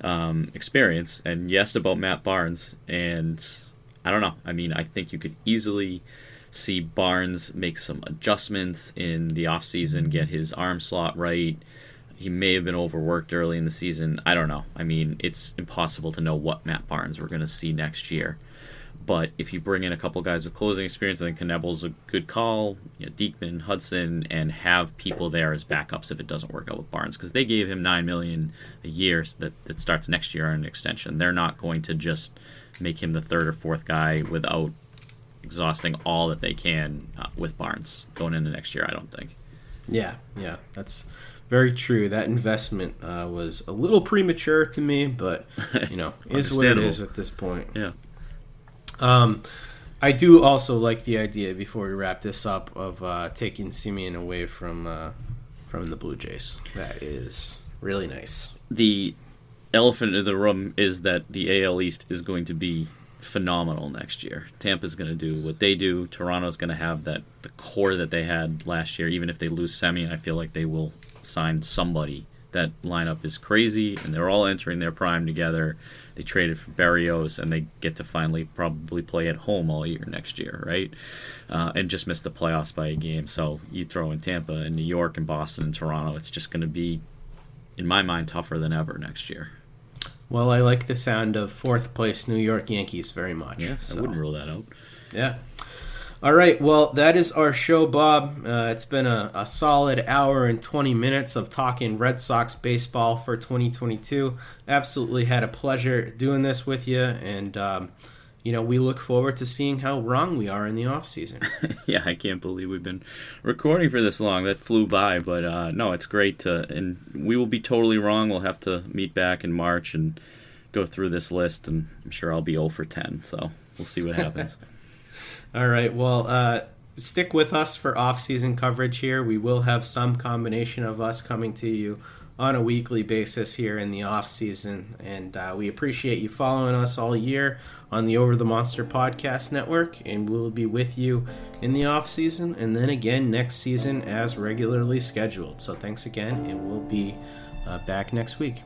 um, experience. And yes, about Matt Barnes, and I don't know. I mean, I think you could easily see Barnes make some adjustments in the offseason, get his arm slot right. He may have been overworked early in the season. I don't know. I mean, it's impossible to know what Matt Barnes we're going to see next year. But if you bring in a couple guys with closing experience, I think Knebel's a good call. You know, Diekman, Hudson, and have people there as backups if it doesn't work out with Barnes, because they gave him nine million a year that that starts next year on an extension. They're not going to just make him the third or fourth guy without exhausting all that they can uh, with Barnes going into next year. I don't think. Yeah, yeah, that's very true. That investment uh, was a little premature to me, but you know, is what it is at this point. Yeah. Um, I do also like the idea before we wrap this up of uh, taking Semien away from uh, from the Blue Jays. That is really nice. The elephant in the room is that the AL East is going to be phenomenal next year. Tampa's going to do what they do. Toronto's going to have that the core that they had last year. Even if they lose Semien, I feel like they will sign somebody. That lineup is crazy, and they're all entering their prime together. They traded for Berrios, and they get to finally probably play at home all year next year, right? Uh, and just miss the playoffs by a game. So you throw in Tampa and New York and Boston and Toronto, it's just going to be, in my mind, tougher than ever next year. Well, I like the sound of fourth place New York Yankees very much. Yeah, so. I wouldn't rule that out. Yeah. All right, well, that is our show, Bob. Uh, it's been a, a, solid hour and 20 minutes of talking Red Sox baseball for 2022. Absolutely had a pleasure doing this with you, and um, you know, we look forward to seeing how wrong we are in the off season. yeah, I can't believe we've been recording for this long. That flew by, but uh, no, it's great to, and we will be totally wrong. We'll have to meet back in March and go through this list, and I'm sure I'll be 0 for 10. So we'll see what happens. All right. Well, uh, stick with us for off season coverage here. We will have some combination of us coming to you on a weekly basis here in the off season, and uh, we appreciate you following us all year on the Over the Monster podcast network, and we'll be with you in the off season and then again next season as regularly scheduled. So thanks again, and we'll be uh, back next week.